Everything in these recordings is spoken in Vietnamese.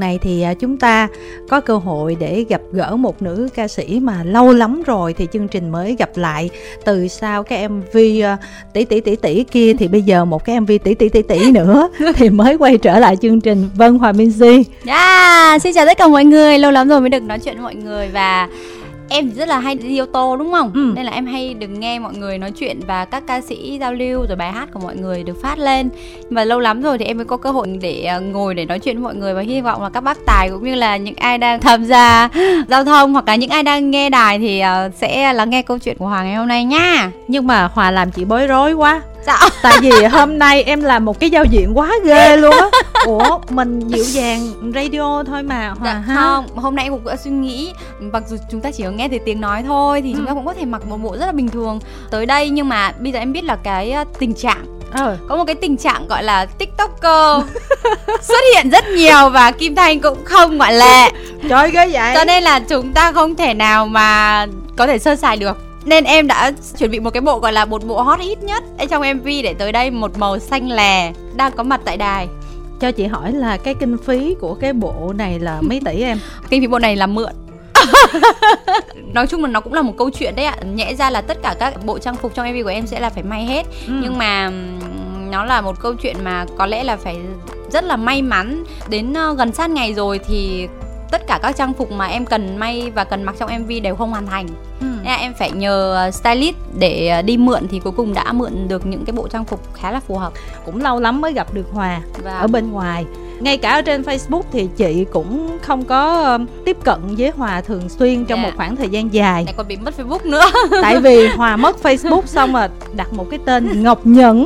lần này thì à, chúng ta có cơ hội để gặp gỡ một nữ ca sĩ mà lâu lắm rồi thì chương trình mới gặp lại. Từ sau cái mv à, tỷ tỷ tỷ tỷ kia thì bây giờ một cái mv tỷ tỷ tỷ tỷ nữa thì mới quay trở lại chương trình vân hòa minh di yeah, dạ, xin chào tất cả mọi người lâu lắm rồi mới được nói chuyện với mọi người và em rất là hay đi ô tô đúng không? Ừ. nên là em hay được nghe mọi người nói chuyện và các ca sĩ giao lưu rồi bài hát của mọi người được phát lên. Và lâu lắm rồi thì em mới có cơ hội để ờ, ngồi để nói chuyện với mọi người và hy vọng là các bác tài cũng như là những ai đang tham gia giao thông hoặc là những ai đang nghe đài thì ờ, sẽ lắng nghe câu chuyện của Hoàng ngày hôm nay nha. Nhưng mà Hòa làm chị bối rối quá Sao? Tại vì hôm nay em làm một cái giao diện quá ghê luôn á. Ủa mình dịu dàng radio thôi mà Hòa dạ, ha. Không, hôm nay em cũng đã suy nghĩ. Mặc dù chúng ta chỉ có nghe thấy tiếng nói thôi Thì ừ. chúng ta cũng có thể mặc một bộ rất là bình thường. Tới đây nhưng mà bây giờ em biết là cái ờ, tình trạng. Ừ. có một cái tình trạng gọi là tiktoker xuất hiện rất nhiều và kim thanh cũng không ngoại lệ. Trời ơi vậy. Cho nên là chúng ta không thể nào mà có thể sơ sài được nên em đã chuẩn bị một cái bộ gọi là một bộ hot hit nhất ở trong mv để tới đây một màu xanh lè đang có mặt tại đài. Cho chị hỏi là cái kinh phí của cái bộ này là mấy tỷ em? Kinh phí bộ này là mượn. Nói chung là nó cũng là một câu chuyện đấy ạ. Nhẽ ra là tất cả các bộ trang phục trong mv của em sẽ là phải may hết. Ừ. nhưng mà nó là một câu chuyện mà có lẽ là phải rất là may mắn. Đến uh, gần sát ngày rồi thì tất cả các trang phục mà em cần may và cần mặc trong mv đều không hoàn thành ừ. nên là em phải nhờ ờ, stylist để ờ, đi mượn thì cuối cùng đã mượn được những cái bộ trang phục khá là phù hợp cũng lâu lắm mới gặp được hòa và... ở bên ngoài ngay cả ở trên Facebook thì chị cũng không có tiếp cận với Hòa thường xuyên trong yeah. một dạ. khoảng thời gian dài. Này còn bị mất Facebook nữa. Tại vì Hòa mất Facebook xong rồi đặt một cái tên Ngọc Nhẫn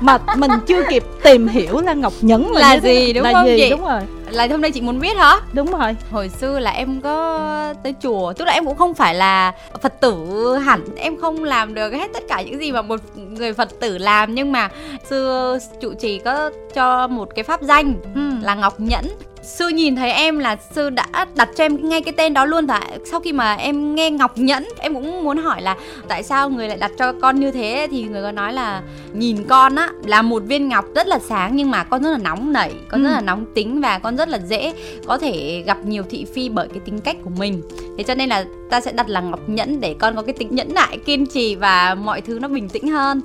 mà mình chưa kịp tìm hiểu là Ngọc Nhẫn là, là gì đúng là không gì chị? Đúng rồi là hôm nay chị muốn biết hả? Đúng rồi. Hồi xưa là em có tới chùa tức là em cũng không phải là phật tử hẳn. Em không làm được hết tất cả những gì mà một người phật tử làm nhưng mà xưa trụ trì có cho một cái pháp danh ừ. là ngọc nhẫn sư nhìn thấy em là sư đã đặt cho em ngay cái tên đó luôn và sau khi mà em nghe ngọc nhẫn em cũng muốn hỏi là tại sao người lại đặt cho con như thế? Thì người có nói là nhìn con á là một viên ngọc rất là sáng nhưng mà con rất là nóng nảy con ừ. rất là nóng tính và con rất là dễ có thể gặp nhiều thị phi bởi cái tính cách của mình. Thế cho nên là ta sẽ đặt là ngọc nhẫn để con có cái tính nhẫn nại kiên trì và mọi thứ nó bình tĩnh hơn.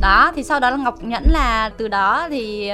Đó thì sau đó là ngọc nhẫn là từ đó thì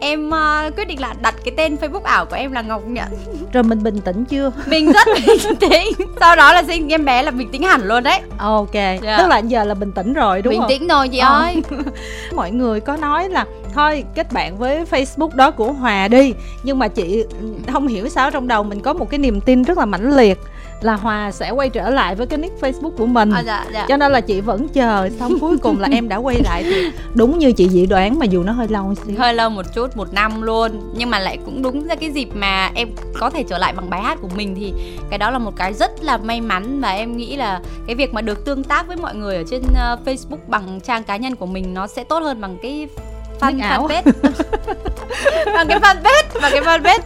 em uh, quyết định là đặt cái tên facebook ảo của em là ngọc nhẫn. Rồi mình bình tĩnh chưa? Mình rất bình tĩnh. Sau đó là sinh em bé là bình tĩnh hẳn luôn đấy. Ok yeah. Dạ. tức là giờ là bình tĩnh rồi đúng bình không? bình tĩnh rồi chị ờ. ơi. Mọi người có nói là thôi kết bạn với facebook đó của hòa đi. Nhưng mà chị không hiểu sao trong đầu mình có một cái niềm tin rất là mãnh liệt là hòa sẽ quay trở lại với cái nick facebook của mình. À, dạ, dạ. cho nên là chị vẫn chờ xong cuối cùng là em đã quay lại thì đúng như chị dự đoán mà dù nó hơi lâu xíu. Hơi lâu một chút một năm luôn. Nhưng mà lại cũng đúng ra cái dịp mà em có thể trở lại bằng bài hát của mình thì cái đó là một cái rất là may mắn và em nghĩ là cái việc mà được tương tác với mọi người ở trên uh, facebook bằng trang cá nhân của mình nó sẽ tốt hơn bằng cái fan fanpage. Bằng cái fanpage và cái fanpage.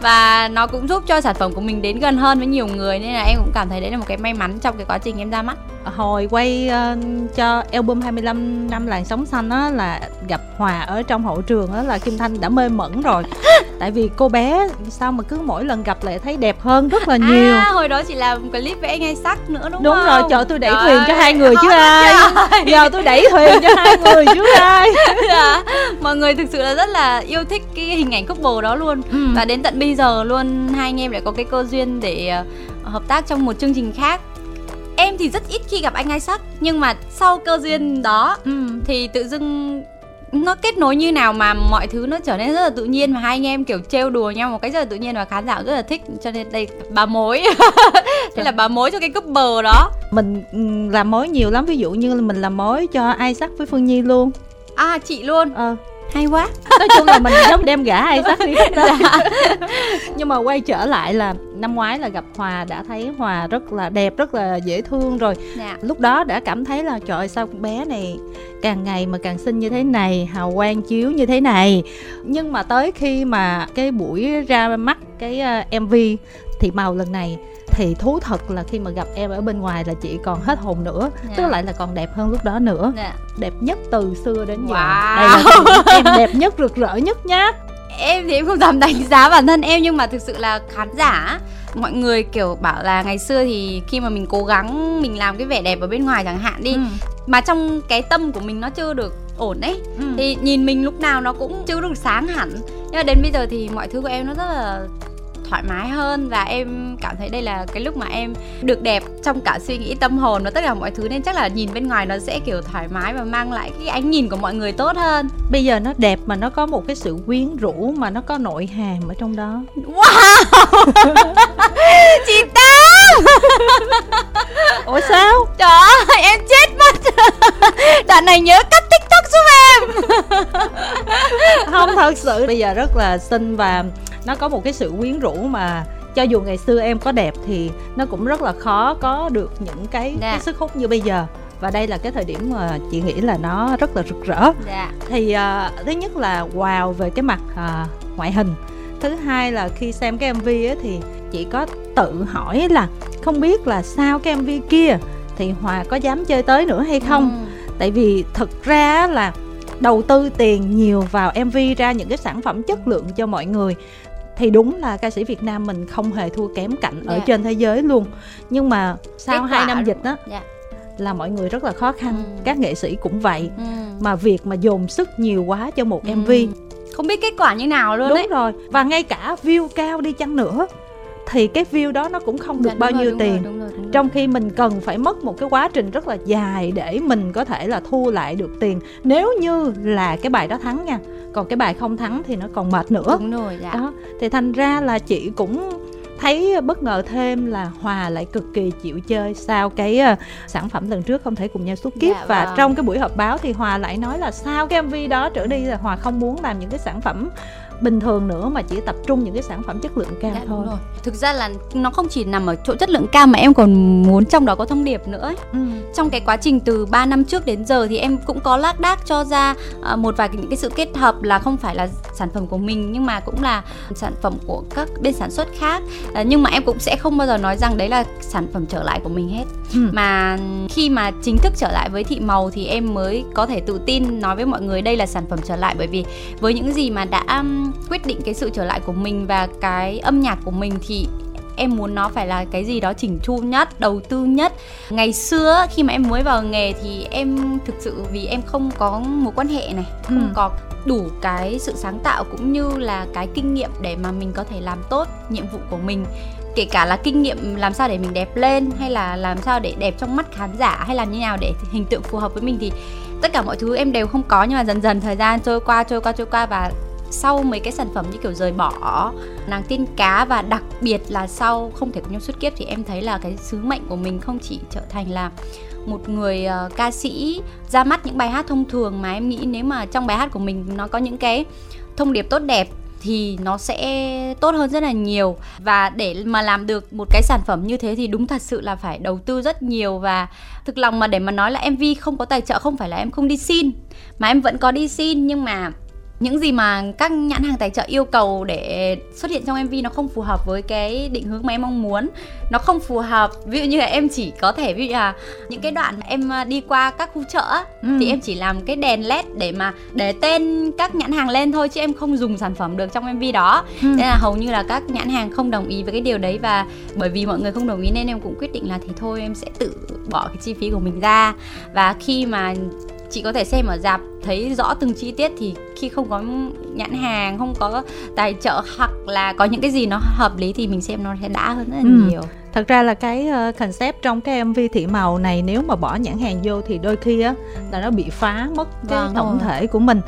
Và nó cũng giúp cho sản phẩm của mình đến gần hơn với nhiều người nên là em cũng cảm thấy đấy là một cái may mắn trong cái quá trình em ra mắt hồi quay uh, cho album 25 năm làn sóng xanh á là gặp Hòa ở trong hậu trường á là Kim Thanh đã mê mẩn rồi tại vì cô bé sao mà cứ mỗi lần gặp lại thấy đẹp hơn rất là nhiều à, hồi đó chị làm clip anh hay sắc nữa đúng, đúng không đúng rồi chờ tôi đẩy Trời thuyền cho hai người chứ ai trời. giờ tôi đẩy thuyền cho hai người chứ ai dạ. mọi người thực sự là rất là yêu thích cái hình ảnh couple đó luôn ừ. và đến tận bây giờ luôn hai anh em lại có cái cơ duyên để uh, hợp tác trong một chương trình khác em thì rất ít khi gặp anh ai sắc nhưng mà sau cơ duyên đó ừ. thì tự dưng nó kết nối như nào mà mọi thứ nó trở nên rất là tự nhiên và hai anh em kiểu trêu đùa nhau một cách rất là tự nhiên và khán giả rất là thích. Cho nên đây bà mối. Thế là bà mối cho cái couple đó. Mình ừ, làm mối nhiều lắm. Ví dụ như là mình làm mối cho ai sắc với phương nhi luôn. À chị luôn. Ờ hay quá nói chung là mình giống đem gã ai sắc đi dạ. nhưng mà quay trở lại là năm ngoái là gặp hòa đã thấy hòa rất là đẹp rất là dễ thương rồi dạ. lúc đó đã cảm thấy là trời ơi, sao bé này càng ngày mà càng xinh như thế này hào quang chiếu như thế này nhưng mà tới khi mà cái buổi ra mắt cái ờ, mv thì màu lần này thì thú thật là khi mà gặp em ở bên ngoài là chị còn hết hồn nữa yeah. tức lại là còn đẹp hơn lúc đó nữa yeah. đẹp nhất từ xưa đến giờ wow. đây là em đẹp nhất rực rỡ nhất nhá em thì em không dám đánh giá bản thân em nhưng mà thực sự là khán giả mọi người kiểu bảo là ngày xưa thì khi mà mình cố gắng mình làm cái vẻ đẹp ở bên ngoài chẳng hạn đi ừ. mà trong cái tâm của mình nó chưa được ổn ấy ừ. thì nhìn mình lúc nào nó cũng chưa được sáng hẳn nhưng mà đến bây giờ thì mọi thứ của em nó rất là thoải mái hơn và em cảm thấy đây là cái lúc mà em được đẹp trong cả suy nghĩ tâm hồn và tất cả mọi thứ nên chắc là nhìn bên ngoài nó sẽ kiểu thoải mái và mang lại cái ánh nhìn của mọi người tốt hơn. Bây giờ nó đẹp mà nó có một cái sự quyến rũ mà nó có nội hàm ở trong đó. Wow! Chị tám ủa sao? Trời ơi em chết mất. Đoạn này nhớ cắt tiktok giúp em. Không thật sự. Bây giờ rất là xinh và nó có một cái sự quyến rũ mà cho dù ngày xưa em có đẹp thì nó cũng rất là khó có được những cái, yeah. cái dạ. sức hút như bây giờ và đây là cái thời điểm mà chị nghĩ là nó rất là rực rỡ. Dạ. thì uh, thứ nhất là wow về cái mặt uh, ngoại hình thứ hai là khi xem cái mv ấy, thì chị có tự hỏi là không biết là sau cái mv kia thì hòa có dám chơi tới nữa hay không ừ. tại vì thực ra là đầu tư tiền nhiều vào mv ra những cái sản phẩm chất lượng cho mọi người thì đúng là ca sĩ Việt Nam mình không hề thua kém cạnh yeah. ở dạ. trên thế giới luôn nhưng mà sau hai năm dịch đó yeah. Dạ. là mọi người rất là khó khăn ừ. các nghệ sĩ cũng vậy ừ. mà việc mà dồn sức nhiều quá cho một ừ. mv không biết kết quả như nào luôn đúng đấy. rồi và ngay cả view cao đi chăng nữa thì cái view đó nó cũng không được dạ, bao nhiêu rồi, tiền. đúng rồi, đúng rồi, trong khi mình cần phải mất một cái quá trình rất là dài để mình có thể là thu lại được tiền. Nếu như là cái bài đó thắng nha còn cái bài không thắng thì nó còn mệt nữa. Đúng rồi dạ. đó thì thành ra là chị cũng thấy bất ngờ thêm là hòa lại cực kỳ chịu chơi sau cái uh, sản phẩm lần trước không thể cùng nhau xuất kiếp. Dạ, và vâng. trong cái buổi họp báo thì hòa lại nói là sau cái mv đó trở đi là hòa không muốn làm những cái sản phẩm bình thường nữa mà chỉ tập trung những cái sản phẩm chất lượng cao dạ, thôi rồi. thực ra là nó không chỉ nằm ở chỗ chất lượng cao mà em còn muốn trong đó có thông điệp nữa ấy. Ừ. trong cái quá trình từ 3 năm trước đến giờ thì em cũng có lác đác cho ra uh, một vài những cái sự kết hợp là không phải là sản phẩm của mình nhưng mà cũng là sản phẩm của các bên sản xuất khác uh, nhưng mà em cũng sẽ không bao giờ nói rằng đấy là sản phẩm trở lại của mình hết ừ. mà khi mà chính thức trở lại với thị màu thì em mới có thể tự tin nói với mọi người đây là sản phẩm trở lại bởi vì với những gì mà đã quyết định cái sự trở lại của mình và cái âm nhạc của mình thì em muốn nó phải là cái gì đó chỉnh chu nhất đầu tư nhất. Ngày xưa khi mà em mới vào nghề thì em thực sự vì em không có một quan hệ này không ừ. có đủ cái sự sáng tạo cũng như là cái kinh nghiệm để mà mình có thể làm tốt nhiệm vụ của mình. Kể cả là kinh nghiệm làm sao để mình đẹp lên hay là làm sao để đẹp trong mắt khán giả hay làm như nào để hình tượng phù hợp với mình thì tất cả mọi thứ em đều không có. Nhưng mà dần dần thời gian trôi qua trôi qua trôi qua và sau mấy cái sản phẩm như kiểu rời bỏ nàng tiên cá và đặc biệt là sau không thể cùng nhau xuất kiếp thì em thấy là cái sứ mệnh của mình không chỉ trở thành là một người uh, ca sĩ ra mắt những bài hát thông thường mà em nghĩ nếu mà trong bài hát của mình nó có những cái thông điệp tốt đẹp thì nó sẽ tốt hơn rất là nhiều. Và để mà làm được một cái sản phẩm như thế thì đúng thật sự là phải đầu tư rất nhiều và thực lòng mà để mà nói là MV không có tài trợ không phải là em không đi xin mà em vẫn có đi xin nhưng mà những gì mà các nhãn hàng tài trợ yêu cầu để xuất hiện trong MV nó không phù hợp với cái định hướng mà em mong muốn nó không phù hợp ví dụ như là em chỉ có thể ví dụ là những cái đoạn em à, đi qua các khu chợ ừ. thì em chỉ làm cái đèn led để mà để tên các nhãn hàng lên thôi chứ em không dùng sản phẩm được trong MV đó ừ. nên là hầu như là các nhãn hàng không đồng ý với cái điều đấy và bởi vì mọi người không đồng ý nên em cũng quyết định là thì thôi em sẽ tự bỏ cái chi phí của mình ra và khi mà chị có thể xem ở dạp thấy rõ từng chi tiết thì khi không có nhãn hàng không có tài trợ hoặc là có những cái gì nó hợp lý thì mình xem nó sẽ đã hơn rất là ừ. nhiều thật ra là cái uh, concept trong cái mv thị màu này nếu mà bỏ nhãn hàng vô thì đôi khi á là nó bị phá mất cái vâng, tổng rồi. thể của mình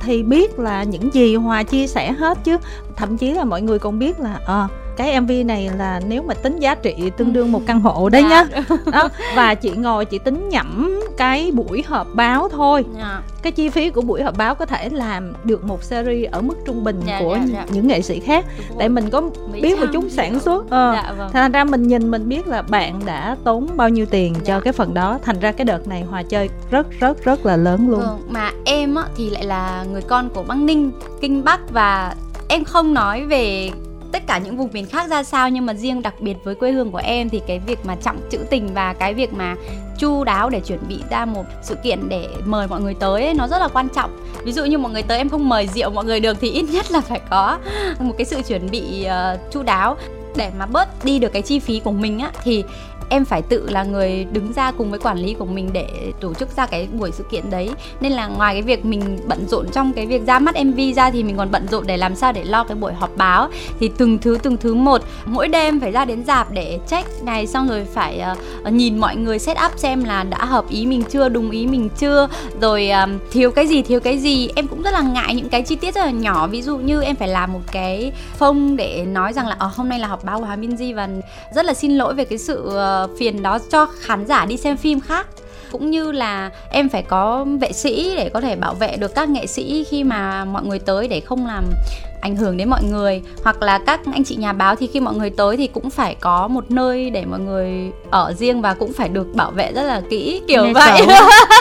thì biết là những gì hòa chia sẻ hết chứ thậm chí là mọi người còn biết là uh, cái mv này là nếu mà tính giá trị tương đương một căn hộ đấy nhá dạ. đó và chị ngồi chị tính nhẩm cái buổi họp báo thôi dạ. cái chi phí của buổi họp báo có thể làm được một series ở mức trung bình dạ, của những nghệ sĩ khác tại mình có Mỹ biết một chút sản xuất ờ. dạ, vâng. thành ra mình nhìn mình biết là bạn đã tốn bao nhiêu tiền dạ. cho cái phần đó thành ra cái đợt này hòa chơi rất rất rất là lớn luôn vâng, mà em á, thì lại là người con của băng ninh kinh bắc và em không nói về tất cả những vùng miền khác ra sao nhưng mà riêng đặc biệt với quê hương của em thì cái việc mà trọng trữ tình và cái việc mà chu đáo để chuẩn bị ra một sự kiện để mời mọi người tới ấy, nó rất là quan trọng. Ví dụ như mọi người tới em không mời rượu mọi người được thì ít nhất là phải có một cái sự chuẩn bị uh, chu đáo để mà bớt đi được cái chi phí của mình á thì em phải tự là người đứng ra cùng với quản lý của mình để tổ chức ra cái buổi sự kiện đấy. Nên là ngoài cái việc mình bận rộn trong cái việc ra mắt mv ra thì mình còn bận rộn để làm sao để lo cái buổi họp báo. Thì từng thứ từng thứ một mỗi đêm phải ra đến dạp để check này xong rồi phải uh, nhìn mọi người set up xem là đã hợp ý mình chưa đúng ý mình chưa. Rồi um, thiếu cái gì thiếu cái gì. Em cũng rất là ngại những cái chi tiết rất là nhỏ. Ví dụ như em phải làm một cái phông để nói rằng là ở hôm nay là họp báo của Hà Minh Di và rất là xin lỗi về cái sự ờ, phiền đó cho khán giả đi xem phim khác. Cũng như là em phải có vệ sĩ để có thể bảo vệ được các nghệ sĩ khi mà mọi người tới để không làm ảnh hưởng đến mọi người. Hoặc là các anh chị nhà báo thì khi mọi người tới thì cũng phải có một nơi để mọi người ở riêng và cũng phải được bảo vệ rất là kỹ kiểu Nghe vậy.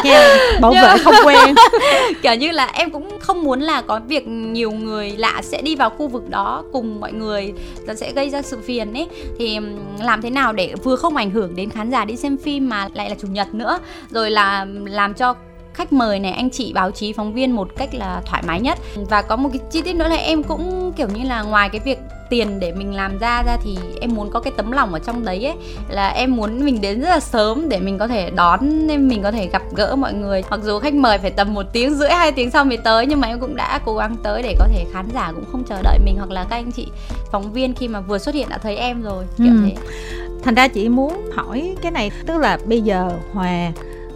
yeah, bảo vệ không quen. Kiểu như là em cũng không muốn là có việc nhiều người lạ sẽ đi vào khu vực đó cùng mọi người nó sẽ gây ra sự phiền ấy. Thì làm thế nào để vừa không ảnh hưởng đến khán giả đi xem phim mà lại là chủ nhật nữa. Rồi là làm cho khách mời này anh chị báo chí phóng viên một cách là thoải mái nhất. Và có một cái chi tiết nữa là em cũng kiểu như là ngoài cái việc tiền để mình làm ra ra thì em muốn có cái tấm lòng ở trong đấy ấy. Là em muốn mình đến rất là sớm để mình có thể đón nên mình có thể gặp gỡ mọi người. Mặc dù khách mời phải tầm một tiếng rưỡi hai tiếng sau mới tới nhưng mà em cũng đã cố gắng tới để có thể khán giả cũng không chờ đợi mình hoặc là các anh chị phóng viên khi mà vừa xuất hiện đã thấy em rồi kiểu ừ. thế. Thành ra chị muốn hỏi cái này tức là bây giờ hòa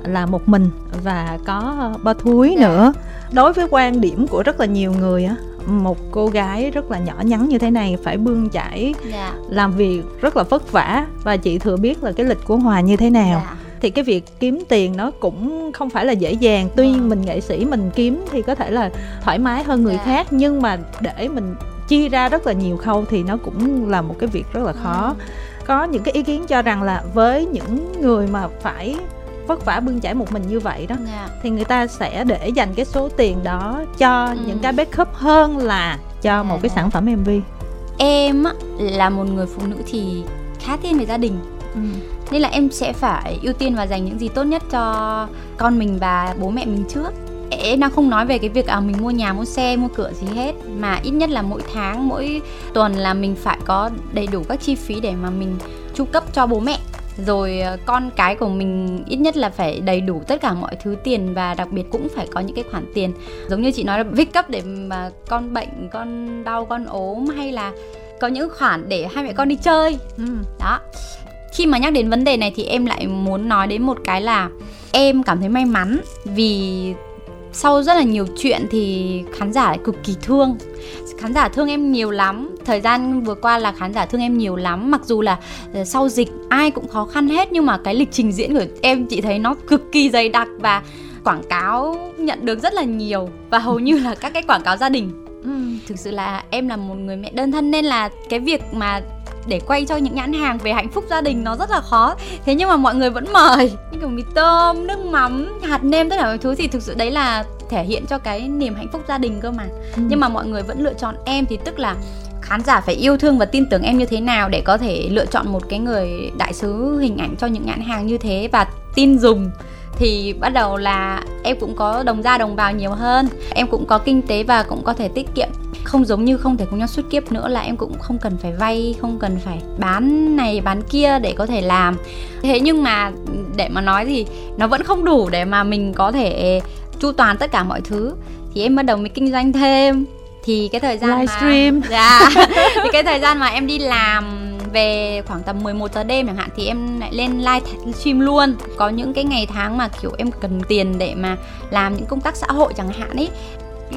là một mình và có ba thúi yeah. Dạ. nữa đối với quan điểm của rất là nhiều người á một cô gái rất là nhỏ nhắn như thế này phải bươn chải yeah. Dạ. làm việc rất là vất vả và chị thừa biết là cái lịch của hòa như thế nào yeah dạ. thì cái việc kiếm tiền nó cũng không phải là dễ dàng tuy yeah. mình nghệ sĩ mình kiếm thì có thể là thoải mái hơn người yeah. khác nhưng mà để mình chia ra rất là nhiều khâu thì nó cũng là một cái việc rất là khó có những cái ý kiến cho rằng là với những người mà phải vất vả bươn chải một mình như vậy đó yeah. Dạ. thì người ta sẽ để dành cái số tiền đó cho ừ. những cái backup hơn là cho yeah. một cái sản phẩm mv em là một người phụ nữ thì khá thiên về gia đình ừ. nên là em sẽ phải ưu tiên và dành những gì tốt nhất cho con mình và bố mẹ mình trước em đang không nói về cái việc à mình mua nhà mua xe mua cửa gì hết mà ít nhất là mỗi tháng mỗi tuần là mình phải có đầy đủ các chi phí để mà mình chu cấp cho bố mẹ rồi ờ, con cái của mình ít nhất là phải đầy đủ tất cả mọi thứ tiền và đặc biệt cũng phải có những cái khoản tiền giống như chị nói là viết cấp để mà con bệnh, con đau, con ốm hay là có những khoản để hai mẹ con đi chơi ừ. đó khi mà nhắc đến vấn đề này thì em lại muốn nói đến một cái là em cảm thấy may mắn vì sau rất là nhiều chuyện thì khán giả lại cực kỳ thương. Khán giả thương em nhiều lắm. Thời gian vừa qua là khán giả thương em nhiều lắm. Mặc dù là ờ, sau dịch ai cũng khó khăn hết nhưng mà cái lịch trình diễn của em chị thấy nó cực kỳ dày đặc và quảng cáo nhận được rất là nhiều. Và hầu như là các cái quảng cáo gia đình. Ừ, thực sự là em là một người mẹ đơn thân nên là cái việc mà để quay cho những nhãn hàng về hạnh phúc gia đình nó rất là khó. Thế nhưng mà mọi người vẫn mời. Như kiểu mì tôm nước mắm hạt nêm tất cả mọi thứ thì thực sự đấy là thể hiện cho cái niềm hạnh phúc gia đình cơ mà. Ừ. nhưng mà mọi người vẫn lựa chọn em thì tức là khán giả phải yêu thương và tin tưởng em như thế nào để có thể lựa chọn một cái người đại sứ hình ảnh cho những nhãn hàng như thế và tin dùng thì bắt đầu là em cũng có đồng ra đồng vào nhiều hơn. Em cũng có kinh tế và cũng có thể tiết kiệm. Không giống như không thể cùng nhau suốt kiếp nữa là em cũng không cần phải vay không cần phải bán này bán kia để có thể làm. Thế nhưng mà để mà nói thì nó vẫn không đủ để mà mình có thể chu toàn tất cả mọi thứ. Thì em bắt đầu mới kinh doanh thêm. Thì cái thời gian livestream. mà dạ. Thì cái thời gian mà em đi làm về khoảng tầm 11 giờ đêm chẳng hạn thì em lại lên live stream luôn. Có những cái ngày tháng mà, kiểu, em cần tiền để mà làm những công tác xã hội chẳng hạn ấy,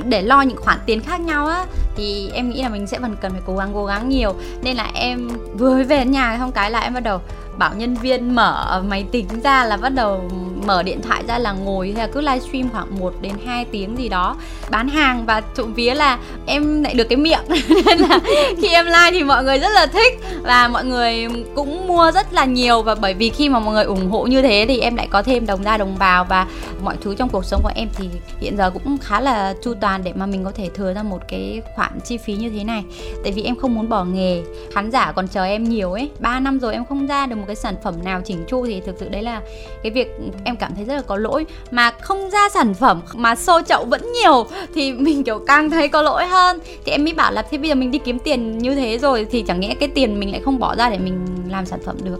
để lo những khoản tiền khác nhau á, thì em nghĩ là mình sẽ vẫn cần phải cố gắng cố gắng nhiều. Nên là em vừa về nhà không cái là em bắt đầu bảo nhân viên mở máy tính ra là bắt đầu mở điện thoại ra là ngồi hay là cứ livestream khoảng 1 đến 2 tiếng gì đó, bán hàng và trộm vía là em lại được cái miệng. Nên là khi em live thì mọi người rất là thích và mọi người cũng mua rất là nhiều và bởi vì khi mà mọi người ủng hộ như thế thì em lại có thêm đồng ra đồng vào và mọi thứ trong cuộc sống của em thì hiện giờ cũng khá là chu toàn để mà mình có thể thừa ra một cái khoản chi phí như thế này. Tại vì em không muốn bỏ nghề, khán giả còn chờ em nhiều ấy 3 năm rồi em không ra được một cái sản phẩm nào chỉnh chu thì thực sự đấy là cái việc em cảm thấy rất là có lỗi. Mà không ra sản phẩm mà xô chậu vẫn nhiều thì mình kiểu càng thấy có lỗi hơn. Thì em mới bảo là thế bây giờ mình đi kiếm tiền như thế rồi thì chẳng nhẽ cái tiền mình lại không bỏ ra để mình làm sản phẩm được.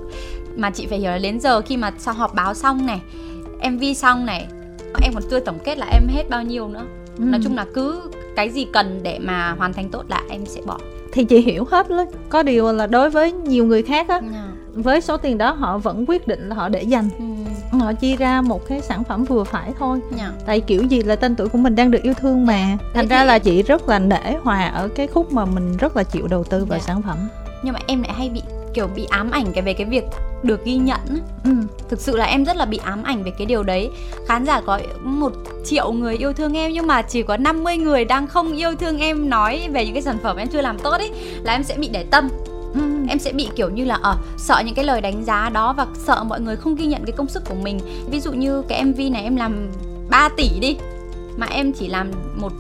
Mà chị phải hiểu là đến giờ khi mà sau họp báo xong này mv xong này em còn chưa tổng kết là em hết bao nhiêu nữa. Ừ. nói chung là cứ cái gì cần để mà hoàn thành tốt là em sẽ bỏ. Thì chị hiểu hết đó có điều là đối với nhiều người khác á yeah. Với số tiền đó họ vẫn quyết định là họ để dành ừ. họ chia ra một cái sản phẩm vừa phải thôi yeah. Dạ. tại kiểu gì là tên tuổi của mình đang được yêu thương mà thành ra là chị rất là nể hòa ở cái khúc mà mình rất là chịu đầu tư vào yeah. Dạ. sản phẩm nhưng mà em lại hay bị kiểu bị ám ảnh cái về cái việc được ghi nhận ừ. thực sự là em rất là bị ám ảnh về cái điều đấy khán giả có một triệu người yêu thương em nhưng mà chỉ có 50 người đang không yêu thương em nói về những cái sản phẩm em chưa làm tốt ấy là em sẽ bị để tâm em sẽ bị kiểu như là ở uh, sợ những cái lời đánh giá đó và sợ mọi người không ghi nhận cái công sức của mình. Ví dụ như cái mv này em làm 3 tỷ đi mà em chỉ làm một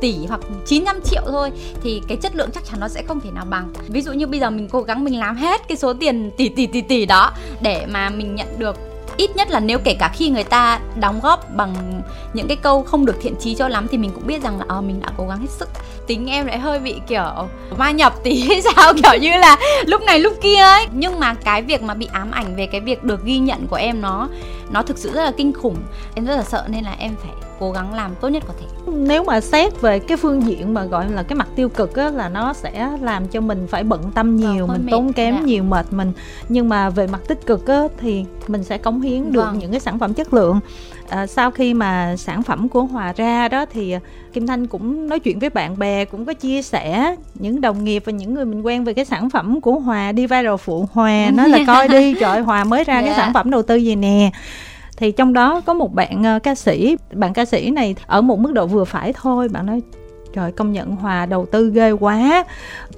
tỷ hoặc 900 triệu thôi thì cái chất lượng chắc chắn nó sẽ không thể nào bằng. Ví dụ như bây giờ mình cố gắng mình làm hết cái số tiền tỷ tỷ tỷ tỷ đó để mà mình nhận được ít nhất là nếu kể cả khi người ta đóng góp bằng những cái câu không được thiện chí cho lắm thì mình cũng biết rằng là ờ mình đã cố gắng hết sức. Tính em lại hơi bị kiểu ma nhập tí sao kiểu như là lúc này lúc kia ấy. Nhưng mà cái việc mà bị ám ảnh về cái việc được ghi nhận của em nó nó thực sự rất là kinh khủng. Em rất là sợ nên là em phải cố gắng làm tốt nhất có thể. Nếu mà xét về cái phương diện mà gọi là cái mặt tiêu cực á là nó sẽ làm cho mình phải bận tâm ờ, nhiều mình tốn kém dạ. nhiều mệt mình. Nhưng mà về mặt tích cực á thì mình sẽ cống hiến được vâng. những cái sản phẩm chất lượng à, sau khi mà sản phẩm của hòa ra đó thì kim thanh cũng nói chuyện với bạn bè cũng có chia sẻ những đồng nghiệp và những người mình quen về cái sản phẩm của hòa đi viral phụ hòa nói là coi đi trời hòa mới ra yeah. cái dạ. sản phẩm đầu tư gì nè thì trong đó có một bạn uh, ca sĩ bạn ca sĩ này ở một mức độ vừa phải thôi bạn nói trời công nhận hòa đầu tư ghê quá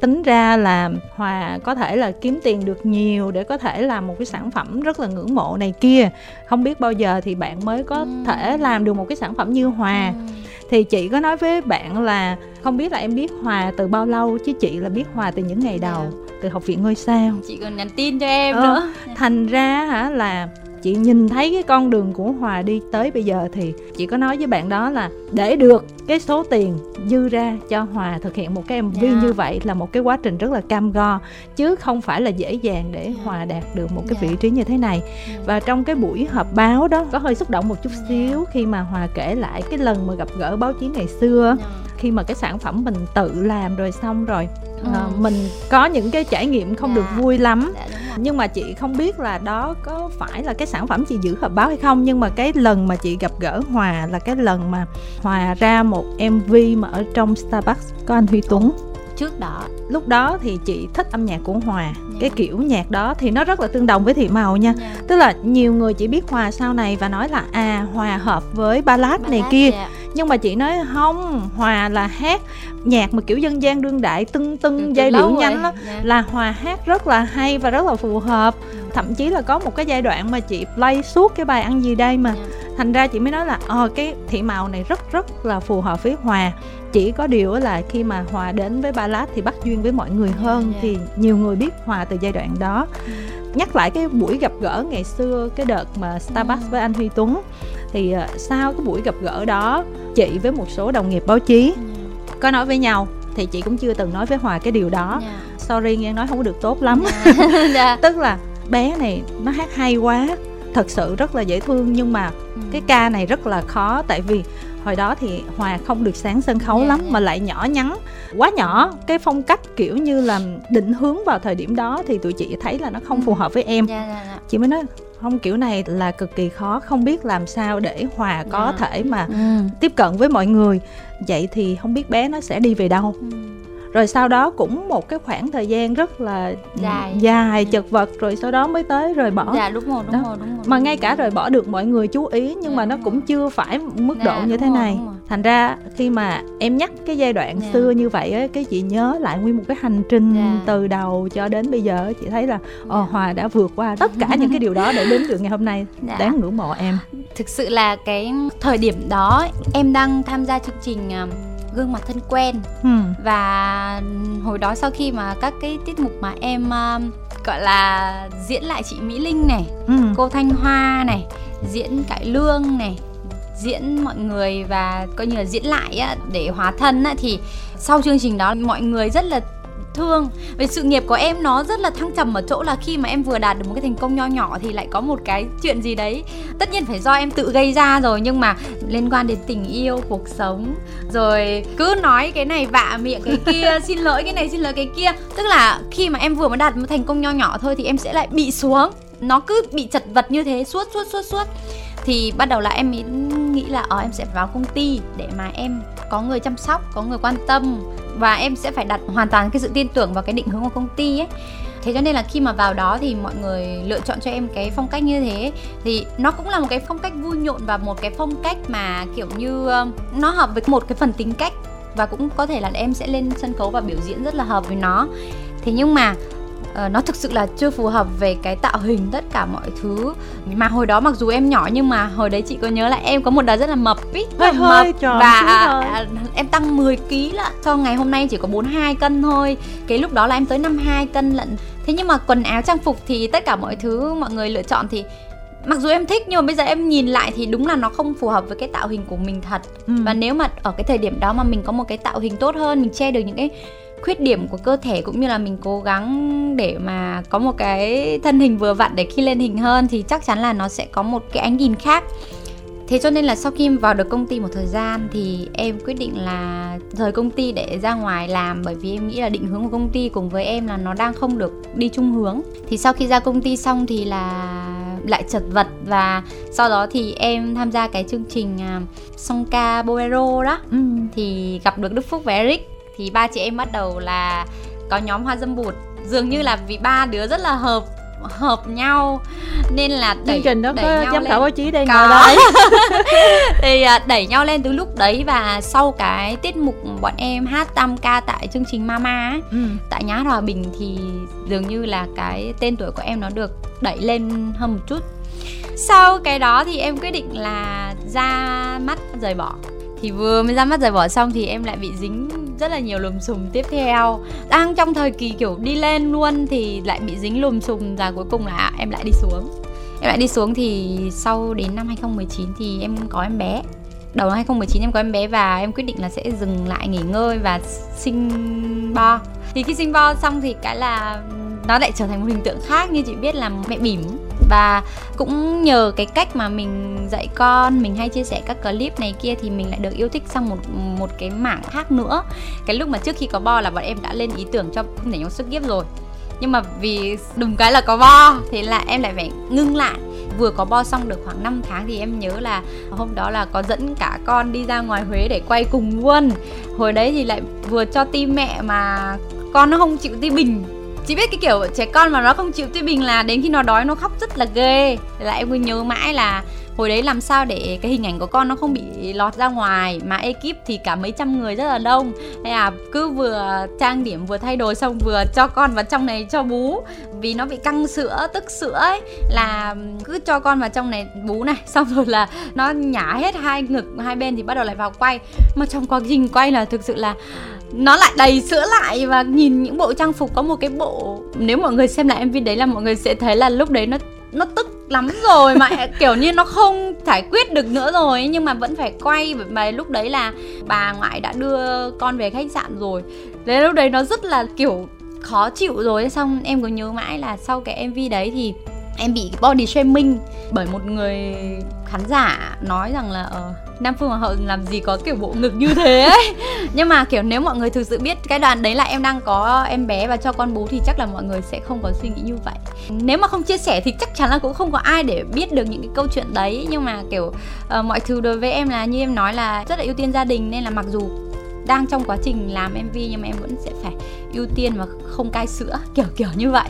tính ra là hòa có thể là kiếm tiền được nhiều để có thể làm một cái sản phẩm rất là ngưỡng mộ này kia không biết bao giờ thì bạn mới có ừ. thể làm được một cái sản phẩm như hòa ừ. thì chị có nói với bạn là không biết là em biết hòa từ bao lâu chứ chị là biết hòa từ những ngày đầu. Dạ. từ học viện ngôi sao chị còn nhắn tin cho em ờ, nữa thành ra hả là chị nhìn thấy cái con đường của hòa đi tới bây giờ thì chị có nói với bạn đó là để được cái số tiền dư ra cho hòa thực hiện một cái mv yeah. Dạ. như vậy là một cái quá trình rất là cam go chứ không phải là dễ dàng để yeah. Dạ. hòa đạt được một cái yeah. Dạ. vị trí như thế này yeah. và trong cái buổi họp báo đó có hơi xúc động một chút xíu khi mà hòa kể lại cái lần mà gặp gỡ báo chí ngày xưa yeah khi mà cái sản phẩm mình tự làm rồi xong rồi ừ. à, mình có những cái trải nghiệm không dạ. được vui lắm dạ, nhưng mà chị không biết là đó có phải là cái sản phẩm chị giữ hộp báo hay không nhưng mà cái lần mà chị gặp gỡ hòa là cái lần mà hòa ra một mv mà ở trong starbucks có anh huy tuấn trước đó lúc đó thì chị thích âm nhạc của hòa yeah. Dạ. cái kiểu nhạc đó thì nó rất là tương đồng với thị màu nha yeah. Dạ. tức là nhiều người chỉ biết hòa sau này và nói là à hòa hợp với ballad, ballad này kia yeah. Nhưng mà chị nói không hòa là hát nhạc mà kiểu dân gian đương đại tưng tưng giai điệu nhanh đó yeah. là hòa hát rất là hay và rất là phù hợp ừ. thậm chí là có một cái giai đoạn mà chị play suốt cái bài ăn gì đây mà yeah. thành ra chị mới nói là ờ cái thị màu này rất rất là phù hợp với hòa chỉ có điều là khi mà hòa đến với ballad thì bắt duyên với mọi người hơn yeah, yeah. thì nhiều người biết hòa từ giai đoạn đó mm. nhắc lại cái buổi gặp gỡ ngày xưa cái đợt mà starbucks mm. với anh huy tuấn thì uh, sau cái buổi gặp gỡ đó chị với một số đồng nghiệp báo chí yeah. có nói với nhau thì chị cũng chưa từng nói với hòa cái điều đó yeah. sorry nghe nói không có được tốt lắm yeah. tức là bé này nó hát hay quá thật sự rất là dễ thương nhưng mà ừ. cái ca này rất là khó tại vì hồi đó thì hòa không được sáng sân khấu yeah, dạ, lắm yeah. Dạ. mà lại nhỏ nhắn quá nhỏ cái phong cách kiểu như là định hướng vào thời điểm đó thì tụi chị thấy là nó không phù hợp với em yeah, yeah, yeah. chị mới nói không kiểu này là cực kỳ khó không biết làm sao để hòa có yeah. thể mà ừ. tiếp cận với mọi người vậy thì không biết bé nó sẽ đi về đâu ừ. Rồi sau đó cũng một cái khoảng thời gian rất là dài dài chật vật rồi sau đó mới tới rời bỏ dạ đúng rồi đúng đó. rồi đúng rồi mà ngay cả rời bỏ được mọi người chú ý nhưng dạ, mà nó cũng chưa phải mức dạ, độ như thế này rồi, thành ra khi mà em nhắc cái giai đoạn dạ. xưa như vậy á cái chị nhớ lại nguyên một cái hành trình dạ. từ đầu cho đến bây giờ chị thấy là dạ. Ồ, hòa đã vượt qua tất cả những cái điều đó để đến được ngày hôm nay dạ. đáng ngưỡng mộ em thực sự là cái thời điểm đó em đang tham gia chương trình à, gương mặt thân quen ừ. và hồi đó sau khi mà các cái tiết mục mà em uh, gọi là diễn lại chị Mỹ Linh này, ừ. cô Thanh Hoa này, diễn cải lương này, diễn mọi người và coi như là diễn lại á, để hóa thân á, thì sau chương trình đó mọi người rất là thương. Về sự nghiệp của em nó rất là thăng trầm ở chỗ là khi mà em vừa đạt được một cái thành công nho nhỏ thì lại có một cái chuyện gì đấy. Tất nhiên phải do em tự gây ra rồi nhưng mà liên quan đến tình yêu cuộc sống. Rồi cứ nói cái này vạ miệng cái kia xin lỗi cái này xin lỗi cái kia. Tức là khi mà em vừa mới đạt một thành công nho nhỏ thôi thì em sẽ lại bị xuống. Nó cứ bị chật vật như thế suốt suốt suốt suốt. Thì bắt đầu là em nghĩ là ờ em sẽ vào công ty để mà em có người chăm sóc có người quan tâm và em sẽ phải đặt hoàn toàn cái sự tin tưởng vào cái định hướng của công ty ấy. Thế cho nên là khi mà vào đó thì mọi người lựa chọn cho em cái phong cách như thế. Thì nó cũng là một cái phong cách vui nhộn và một cái phong cách mà kiểu như um, nó hợp với một cái phần tính cách. Và cũng có thể là em sẽ lên sân khấu và biểu diễn rất là hợp với nó. Thế nhưng mà uh, nó thực sự là chưa phù hợp về cái tạo hình tất cả mọi thứ. Mà hồi đó mặc dù em nhỏ nhưng mà hồi đấy chị có nhớ là em có một đợt rất là mập ý hơi mập. trời và à, em tăng 10 kg là cho ngày hôm nay chỉ có 42 cân thôi. Cái lúc đó là em tới 52 cân lận. Thế nhưng mà quần áo trang phục thì tất cả mọi thứ mọi người lựa chọn thì mặc dù em thích nhưng mà bây giờ em nhìn lại thì đúng là nó không phù hợp với cái tạo hình của mình thật. Ừ. và nếu mà ở cái thời điểm đó mà mình có một cái tạo hình tốt hơn mình che được những cái khuyết điểm của cơ thể cũng như là mình cố gắng để mà có một cái thân hình vừa vặn để khi lên hình hơn thì chắc chắn là nó sẽ có một cái ánh nhìn khác. Thế cho nên là sau khi vào được công ty một thời gian thì em quyết định là rời công ty để ra ngoài làm bởi vì em nghĩ là định hướng của công ty cùng với em là nó đang không được đi chung hướng. Thì sau khi ra công ty xong thì là lại chật vật và sau đó thì em tham gia cái chương trình uh, song ca bolero đó. Ừ. thì gặp được đức phúc và eric thì ba chị em bắt đầu là có nhóm hoa dâm bụt. Dường như là vì ba đứa rất là hợp hợp nhau nên là đẩy, chương trình đó đẩy có giám khảo báo chí đây ngồi đây. Thì à, đẩy nhau lên từ lúc đấy và sau cái tiết mục bọn em hát tam ca tại chương trình Mama ấy, ừ. tại nhá hòa bình thì dường như là cái tên tuổi của em nó được đẩy lên hơn một chút. Sau cái đó thì em quyết định là ra mắt rời bỏ thì vừa mới ra mắt rời bỏ xong thì em lại bị dính rất là nhiều lùm xùm tiếp theo. Đang trong thời kỳ kiểu đi lên luôn thì lại bị dính lùm xùm và cuối cùng là em lại đi xuống. Em lại đi xuống thì sau đến năm 2019 thì em có em bé. Đầu năm 2019 em có em bé và em quyết định là sẽ dừng lại nghỉ ngơi và sinh bo. Thì khi sinh bo xong thì cái là nó lại trở thành một hình tượng khác như chị biết là mẹ bỉm và cũng nhờ cái cách mà mình dạy con, mình hay chia sẻ các clip này kia thì mình lại được yêu thích sang một một cái mảng khác nữa. Cái lúc mà trước khi có bo là bọn em đã lên ý tưởng cho nhảy nhóm sức kiếp rồi. Nhưng mà vì đùng cái là có bo, thế là em lại phải ngưng lại. Vừa có bo xong được khoảng 5 tháng thì em nhớ là hôm đó là có dẫn cả con đi ra ngoài Huế để quay cùng luôn hồi đấy thì lại vừa cho tim mẹ mà con nó không chịu tim bình chị biết cái kiểu trẻ con mà nó không chịu tuy bình là đến khi nó đói nó khóc rất là ghê. Là em cứ nhớ mãi là hồi đấy làm sao để cái hình ảnh của con nó không bị lọt ra ngoài, mà ekip thì cả mấy trăm người rất là đông. Hay là cứ vừa trang điểm vừa thay đồ xong vừa cho con vào trong này cho bú. Vì nó bị căng sữa, tức sữa ấy, là cứ cho con vào trong này bú này, xong rồi là nó nhả hết hai ngực, hai bên thì bắt đầu lại vào quay. Mà trong quá trình quay là thực sự là nó lại đầy sữa lại và nhìn những bộ trang phục, có một cái bộ, nếu mọi người xem lại mv đấy là mọi người sẽ thấy là lúc đấy nó nó tức lắm rồi mà, kiểu như nó không giải quyết được nữa rồi, nhưng mà vẫn phải quay. Mà lúc đấy là bà ngoại đã đưa con về khách sạn rồi. Đến lúc đấy nó rất là, kiểu, khó chịu rồi. Xong em có nhớ mãi là sau cái mv đấy thì em bị body shaming bởi một người khán giả nói rằng là ờ Nam Phương Hoàng hậu làm gì có kiểu bộ ngực như thế ấy. Nhưng mà kiểu nếu mọi người thực sự biết cái đoạn đấy là em đang có em bé và cho con bú thì chắc là mọi người sẽ không có suy nghĩ như vậy. Nếu mà không chia sẻ thì chắc chắn là cũng không có ai để biết được những cái câu chuyện đấy. Nhưng mà kiểu uh, mọi thứ đối với em là như em nói là rất là ưu tiên gia đình nên là mặc dù đang trong quá trình làm mv nhưng mà em vẫn sẽ phải ưu tiên và không cai sữa kiểu kiểu như vậy.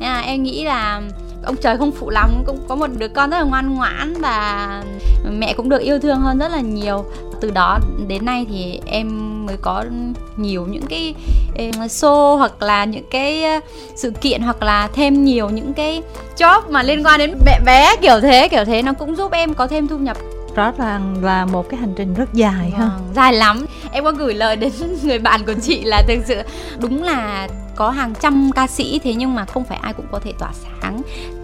Nên là em nghĩ là ông trời không phụ lòng, cũng có một đứa con rất là ngoan ngoãn và mẹ cũng được yêu thương hơn rất là nhiều. Từ đó đến nay thì em mới có nhiều những cái ờ, show hoặc là những cái ờ, sự kiện hoặc là thêm nhiều những cái job mà liên quan đến mẹ bé, kiểu thế kiểu thế. Nó cũng giúp em có thêm thu nhập rõ ràng là một cái hành trình rất dài ha. Vâng, dài lắm. Em có gửi lời đến người bạn của chị là thực sự đúng là có hàng trăm ca sĩ thế nhưng mà không phải ai cũng có thể tỏa sáng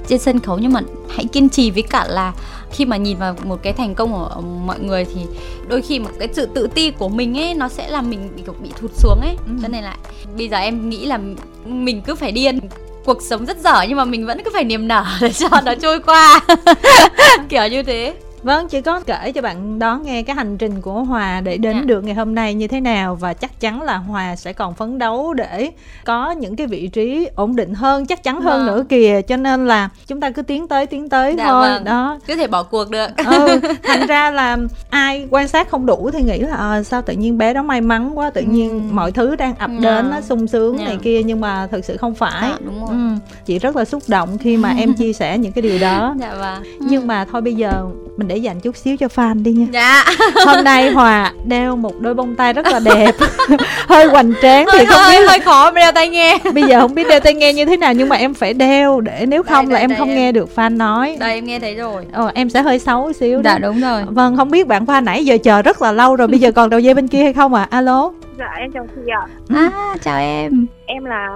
trên sân khấu. Nhưng mà hãy kiên trì với cả là khi mà nhìn vào một cái thành công của mọi người thì đôi khi một cái sự tự ti của mình ấy nó sẽ làm mình bị bị thụt xuống ấy. Ừ. cho nên là bây giờ em nghĩ là mình cứ phải điên cuộc sống rất dở nhưng mà mình vẫn cứ phải niềm nở để cho nó trôi qua. Kiểu như thế Vâng, chỉ có kể cho bạn đón nghe cái hành trình của Hòa để đến dạ. được ngày hôm nay như thế nào và chắc chắn là Hòa sẽ còn phấn đấu để có những cái vị trí ổn định hơn, chắc chắn hơn vâng. nữa kìa. Cho nên là chúng ta cứ tiến tới tiến tới dạ, thôi. Vâng. Đó. Cứ thể bỏ cuộc được. ừ, thành ra là ai quan sát không đủ thì nghĩ là à, sao tự nhiên bé đó may mắn quá, tự nhiên ừ. mọi thứ đang ập dạ. đến nó sung sướng dạ. này kia nhưng mà thực sự không phải. À, đúng rồi. Ừ, chị rất là xúc động khi mà em chia sẻ những cái điều đó. Dạ vâng. Nhưng mà thôi bây giờ mình để dành chút xíu cho fan đi nha. Dạ. Hôm nay hòa đeo một đôi bông tai rất là đẹp. Hơi hoành tráng thì không hơi, biết hơi khó đeo tai nghe. Bây giờ không biết đeo tai nghe như thế nào nhưng mà em phải đeo để nếu không đây, là đây, em đây, không em. nghe được fan nói. Đây em nghe thấy rồi. Ờ, em sẽ hơi xấu xíu dạ đúng rồi. Vâng không biết bạn fan nãy giờ chờ rất là lâu rồi. Bây giờ còn đầu dây bên kia hay không à alo. Dạ em chào chị ạ. À chào em. Em là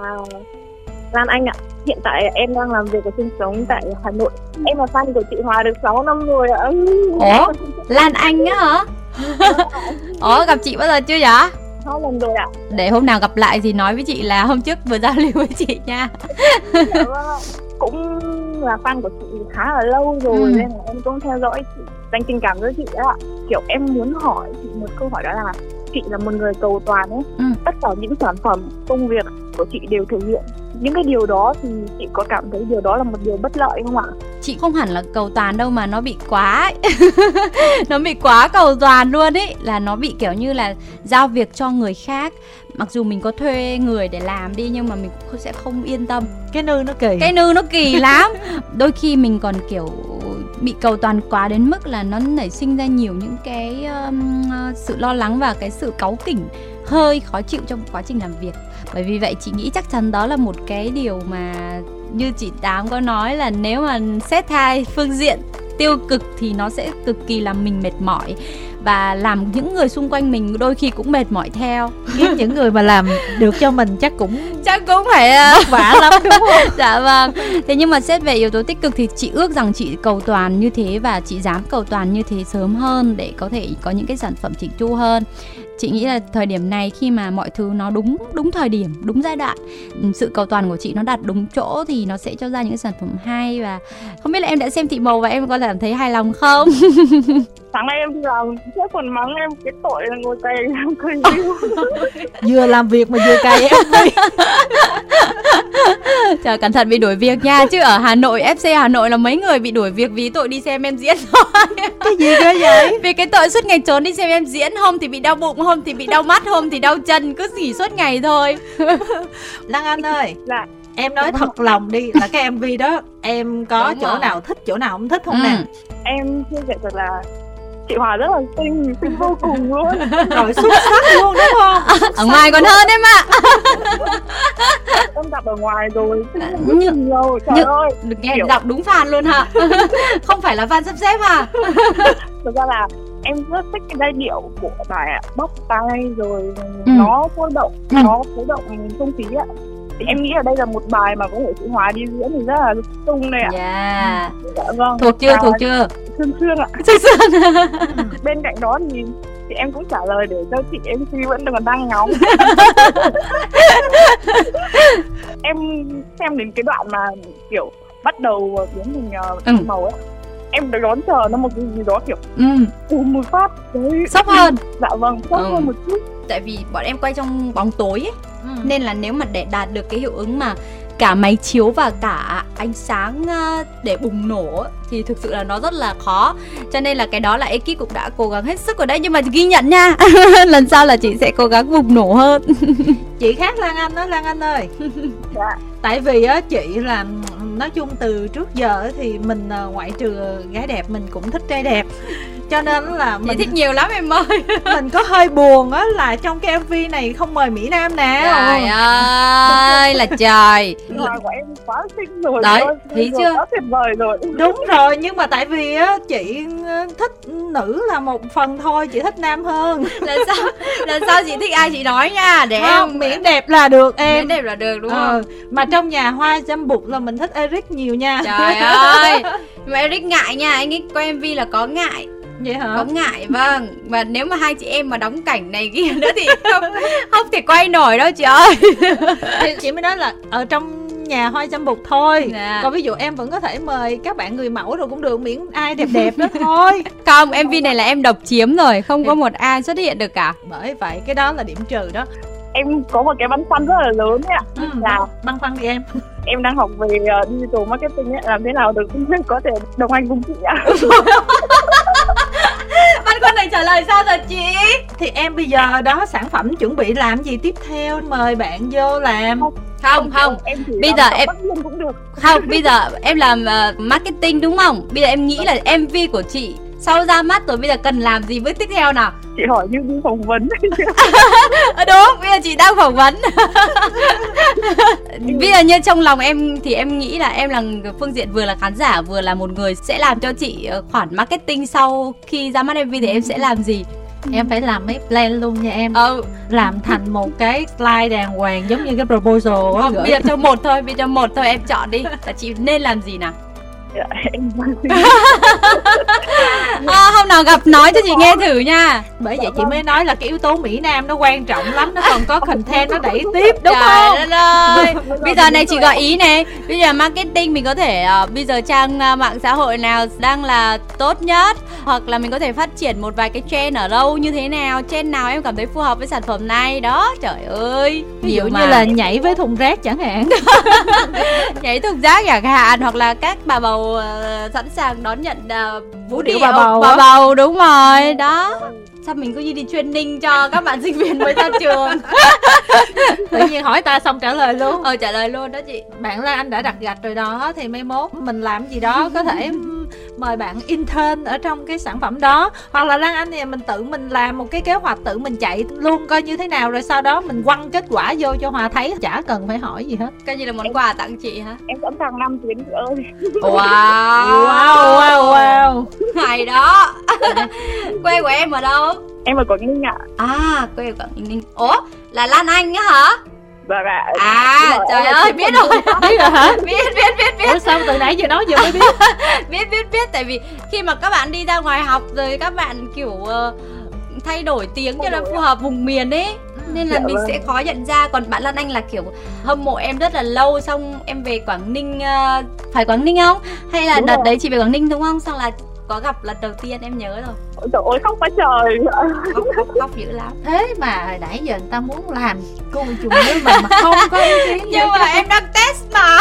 Lan Anh ạ. Hiện tại em đang làm việc và sinh sống tại Hà Nội. Em là fan của chị Hòa được 6 năm rồi ạ. Ủa? Lan Anh á hả? Ủa gặp chị bao giờ chưa vậy? Hai lần rồi ạ. Để hôm nào gặp lại thì nói với chị là hôm trước vừa giao lưu với chị nha. Dạ vâng cũng là fan của chị khá là lâu rồi ừ. nên là em cũng theo dõi chị dành tình cảm với chị ạ. Kiểu em muốn hỏi chị một câu hỏi đó là chị là một người cầu toàn ấy. Ừ. tất cả những sản phẩm công việc của chị đều thể hiện những cái điều đó thì chị có cảm thấy điều đó là một điều bất lợi không ạ? Chị không hẳn là cầu toàn đâu mà nó bị quá nó bị quá cầu toàn luôn ấy. Là nó bị kiểu như là giao việc cho người khác. Mặc dù mình có thuê người để làm đi nhưng mà mình cũng sẽ không yên tâm. Cái nư nó kỳ. Cái nư nó kỳ lắm. Đôi khi mình còn kiểu bị cầu toàn quá đến mức là nó nảy sinh ra nhiều những cái um, sự lo lắng và cái sự cáu kỉnh hơi khó chịu trong quá trình làm việc. Bởi vì vậy chị nghĩ chắc chắn đó là một cái điều mà như chị tám có nói là nếu mà xét hai phương diện tiêu cực thì nó sẽ cực kỳ làm mình mệt mỏi. Và làm những người xung quanh mình đôi khi cũng mệt mỏi theo. Biết những người mà làm được cho mình chắc cũng chắc cũng phải ờ, vất vả lắm đúng không? Dạ vâng. Thế nhưng mà xét về yếu tố tích cực thì chị ước rằng chị cầu toàn như thế và chị dám cầu toàn như thế sớm hơn để có thể có những cái sản phẩm chỉnh chu hơn chị nghĩ là thời điểm này khi mà mọi thứ nó đúng đúng thời điểm, đúng giai đoạn ừ, sự cầu toàn của chị nó đặt đúng chỗ thì nó sẽ cho ra những sản phẩm hay và không biết là em đã xem thị màu và em có cảm thấy hài lòng không? sáng nay em đi làm sếp còn mắng em cái tội là ngồi cày em cày vừa làm việc mà vừa cày em Chờ cẩn thận bị đuổi việc nha Chứ ở Hà Nội, FC Hà Nội là mấy người bị đuổi việc vì tội đi xem em diễn thôi. Cái gì cơ vậy? Vì cái tội suốt ngày trốn đi xem em diễn Hôm thì bị đau bụng, hôm thì bị đau mắt, hôm thì đau chân Cứ nghỉ suốt ngày thôi. Lăng Anh ơi Dạ. Em nói thật lòng đi là cái MV đó Em có Đúng chỗ rồi. nào thích, chỗ nào không thích không ừ. nè? Em chia sẻ thật là chị Hòa rất là xinh xinh vô cùng luôn rồi xuất sắc luôn đúng không ở ngoài còn hơn em ạ em gặp ở ngoài rồi nhiều trời Nh- ơi được nghe Kiểu... đọc đúng fan luôn hả không phải là fan sắp xếp hả thực ra là em rất thích cái giai điệu của bài bóc tay rồi ừ. nó sôi động ừ. nó sôi động không khí ạ thì em nghĩ là đây là một bài mà có thể chị Hòa đi diễn thì rất là sung này ạ. Yeah. Dạ vâng. Thuộc chưa, thuộc chưa? Sương sương ạ. Sương sương. Bên cạnh đó thì thì em cũng trả lời để cho chị MC vẫn còn đang ngóng. em xem đến cái đoạn mà kiểu bắt đầu biến thành uh, ừ. màu ấy em đón chờ nó một cái gì đó kiểu ừ. ùm một phát đấy sốc hơn dạ vâng sốc ừ. hơn một chút tại vì bọn em quay trong bóng tối ấy ừ. nên là nếu mà để đạt được cái hiệu ứng mà cả máy chiếu và cả ánh sáng ờ, để bùng nổ thì thực sự là nó rất là khó. Cho nên là cái đó là ekip cũng đã cố gắng hết sức rồi đấy. Nhưng mà ghi nhận nha lần sau là chị sẽ cố gắng bùng nổ hơn. Chị khác lan anh đó lan anh ơi. Dạ. tại vì á chị là nói chung từ trước giờ thì mình ờ, ngoại trừ gái đẹp mình cũng thích trai đẹp cho nên là mình thích nhiều lắm em ơi. mình có hơi buồn á là trong cái mv này không mời mỹ nam nào trời ơi là trời. Của em quá xinh rồi đấy thấy chưa? quá tuyệt vời rồi. Đúng rồi nhưng mà tại vì á chị thích nữ là một phần thôi chị thích nam hơn. Là sao? Là sao chị thích ai chị nói nha để không, em miễn đẹp là được em. Miễn đẹp là được đúng ờ, không? mà trong nhà hoa dâm bụt là mình thích Eric nhiều nha. Trời ơi. Mà Eric ngại nha anh ấy coi mv là có ngại vậy hả? Có ngại vâng. Và nếu mà hai chị em mà đóng cảnh này kia nữa thì không không thể quay nổi đâu chị ơi. Thì chị mới nói là ở trong nhà hoa dâm bụt thôi. Dạ. còn ví dụ em vẫn có thể mời các bạn người mẫu rồi cũng được miễn ai đẹp đẹp đó thôi. Không mv này là em độc chiếm rồi không có một ai xuất hiện được cả. Bởi vậy cái đó là điểm trừ đó. Em có một cái băn khoăn rất là lớn ạ. Ừ, là băn khoăn đi em? em đang học về uh, digital marketing ấy làm thế nào được có thể đồng hành cùng chị ạ trả lời sao rồi chị? Thì em bây giờ đó sản phẩm chuẩn bị làm gì tiếp theo? Mời bạn vô làm. Không. Không, không. Em bây giờ em cũng được. không bây giờ em làm uh, marketing đúng không? Bây giờ em nghĩ là mv của chị sau ra mắt rồi bây giờ cần làm gì bước tiếp theo nào? Chị hỏi như đi phỏng vấn. Ờ, đúng bây giờ chị đang phỏng vấn. Bây giờ như trong lòng em thì em nghĩ là em là phương diện vừa là khán giả vừa là một người sẽ làm cho chị ờ, khoản marketing sau khi ra mắt mv thì em sẽ làm gì? Em phải làm mấy plan luôn nha em. Ừ làm thành một cái slide đàng hoàng giống như cái proposal á. Bây giờ cho một thôi bây giờ một thôi em chọn đi. Là chị nên làm gì nào dạ em à, hôm nào gặp nói cho chị nghe thử nha. bởi vậy chị mới nói là cái yếu tố mỹ nam nó quan trọng lắm nó còn có content nó đẩy tiếp đúng Trời không? ơi. Bây giờ này chị gợi ý này. Bây giờ marketing mình có thể uh, bây giờ trang uh, mạng xã hội nào đang là tốt nhất hoặc là mình có thể phát triển một vài cái trend ở đâu như thế nào trend nào em cảm thấy phù hợp với sản phẩm này. Đó trời ơi. Ví dụ như là nhảy với thùng rác chẳng hạn. Nhảy thùng rác chẳng hạn hoặc là các bà bầu uh, sẵn sàng đón nhận uh, vũ điệu bà bầu bà bầu đúng rồi đó. Sao mình cứ như đi training cho các bạn sinh viên mới ra trường? Tự nhiên hỏi ta xong trả lời luôn. Ờ trả lời luôn đó chị. Bạn là anh đã đặt gạch rồi đó thì mai mốt mình làm gì đó có thể mời bạn intern ở trong cái sản phẩm đó. Hoặc là lan anh thì mình tự mình làm một cái kế hoạch tự mình chạy luôn coi như thế nào rồi sau đó mình quăng kết quả vô cho hòa thấy. Chả cần phải hỏi gì hết. Coi như là món quà tặng chị hả? Em sẵn sàng năm chuyến chị ơi. Wow. Wow wow wow. Hay đó. Quê của em ở đâu? Em ở quảng ninh ạ. À quê ở quảng ninh. Ủa là lan anh á hả vâng ạ à trời ơi biết rồi. biết rồi hả? Biết biết biết biết. Ủa sao từ nãy giờ nói giờ mới biết? Biết biết biết tại vì khi mà các bạn đi ra ngoài học rồi các bạn kiểu uh, thay đổi tiếng cho nó phù hợp vùng miền ấy nên là dạ mình vâng. sẽ khó nhận ra. Còn bạn Lan Anh là kiểu hâm mộ em rất là lâu xong em về Quảng Ninh uh, phải Quảng Ninh không? Hay là đúng đợt rồi. đấy chị về Quảng Ninh đúng không? Xong là có gặp lần đầu tiên em nhớ rồi. Trời ơi khóc quá trời. Khóc khóc khóc dữ lắm. Thế mà hồi nãy giờ người ta muốn làm cô chung với mình mà không có ý kiến nhưng mà em đang test mà.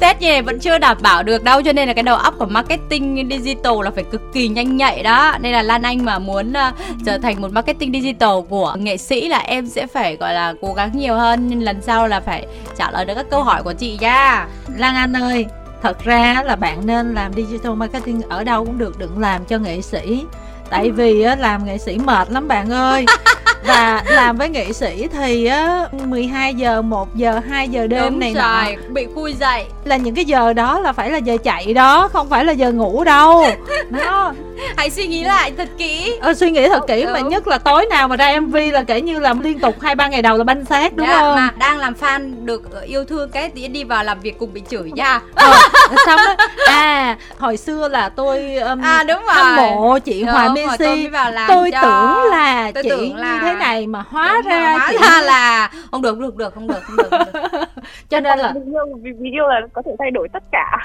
Test như này vẫn chưa đảm bảo được đâu cho nên là cái đầu óc của marketing digital là phải cực kỳ nhanh nhạy đó. Nên là lan anh mà muốn uh, trở thành một marketing digital của nghệ sĩ là em sẽ phải gọi là cố gắng nhiều hơn. Nhưng lần sau là phải trả lời được các câu hỏi của chị nha. Lan anh ơi thật ra là bạn nên làm digital marketing ở đâu cũng được đừng làm cho nghệ sĩ. Tại vì làm nghệ sĩ mệt lắm bạn ơi. và làm với nghệ sĩ thì á 12 giờ 1 giờ 2 giờ đêm Đúng này rồi, nọ. bị khui dậy. Là những cái giờ đó là phải là giờ chạy đó không phải là giờ ngủ đâu. Đó. Hãy suy nghĩ lại thật kỹ. Ờ, suy nghĩ thật kỹ đúng. mà nhất là tối nào mà ra mv là kể như làm liên tục hai ba ngày đầu là banh xác đúng dạ, không? mà đang làm fan được yêu thương cái tí đi vào làm việc cùng bị chửi nha. Ờ, xong đó à hồi xưa là tôi um, à, đúng rồi. hâm mộ chị đúng Hòa Messi tôi, tôi cho... tưởng là tôi chị tưởng là... thế này mà hóa ra hóa ra là không được không được được không được không được, không được. cho nên là video là có thể thay đổi tất cả.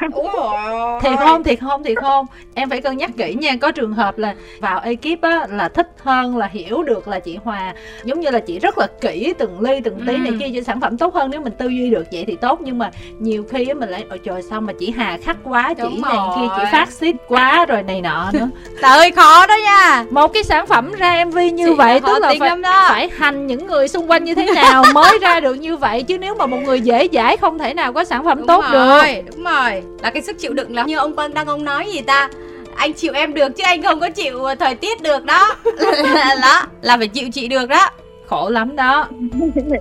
Thì không thì không thì không. Em phải cân nhắc kỹ nha. Có trường hợp là vào ekip á là thích hơn là hiểu được là chị Hòa. Giống như là chị rất là kỹ từng ly từng tí ừ. này kia cho sản phẩm tốt hơn. Nếu mình tư duy được vậy thì tốt. Nhưng mà nhiều khi á mình lại ôi trời sao mà chị Hà khắc quá Đúng chị rồi. này kia chị phát ship quá rồi này nọ nữa. Trời ơi khó đó nha. Một cái sản phẩm ra mv như chị vậy tức là phải, phải hành những người xung quanh như thế nào mới ra được như vậy? Chứ nếu mà một người dễ dãi không thể nào có sản phẩm đúng tốt rồi, được đúng rồi. Là cái sức chịu đựng là như ông Quang đang ông nói gì ta? Anh chịu em được chứ anh không có chịu thời tiết được đó. Đó là phải chịu chị được đó. Khổ lắm đó.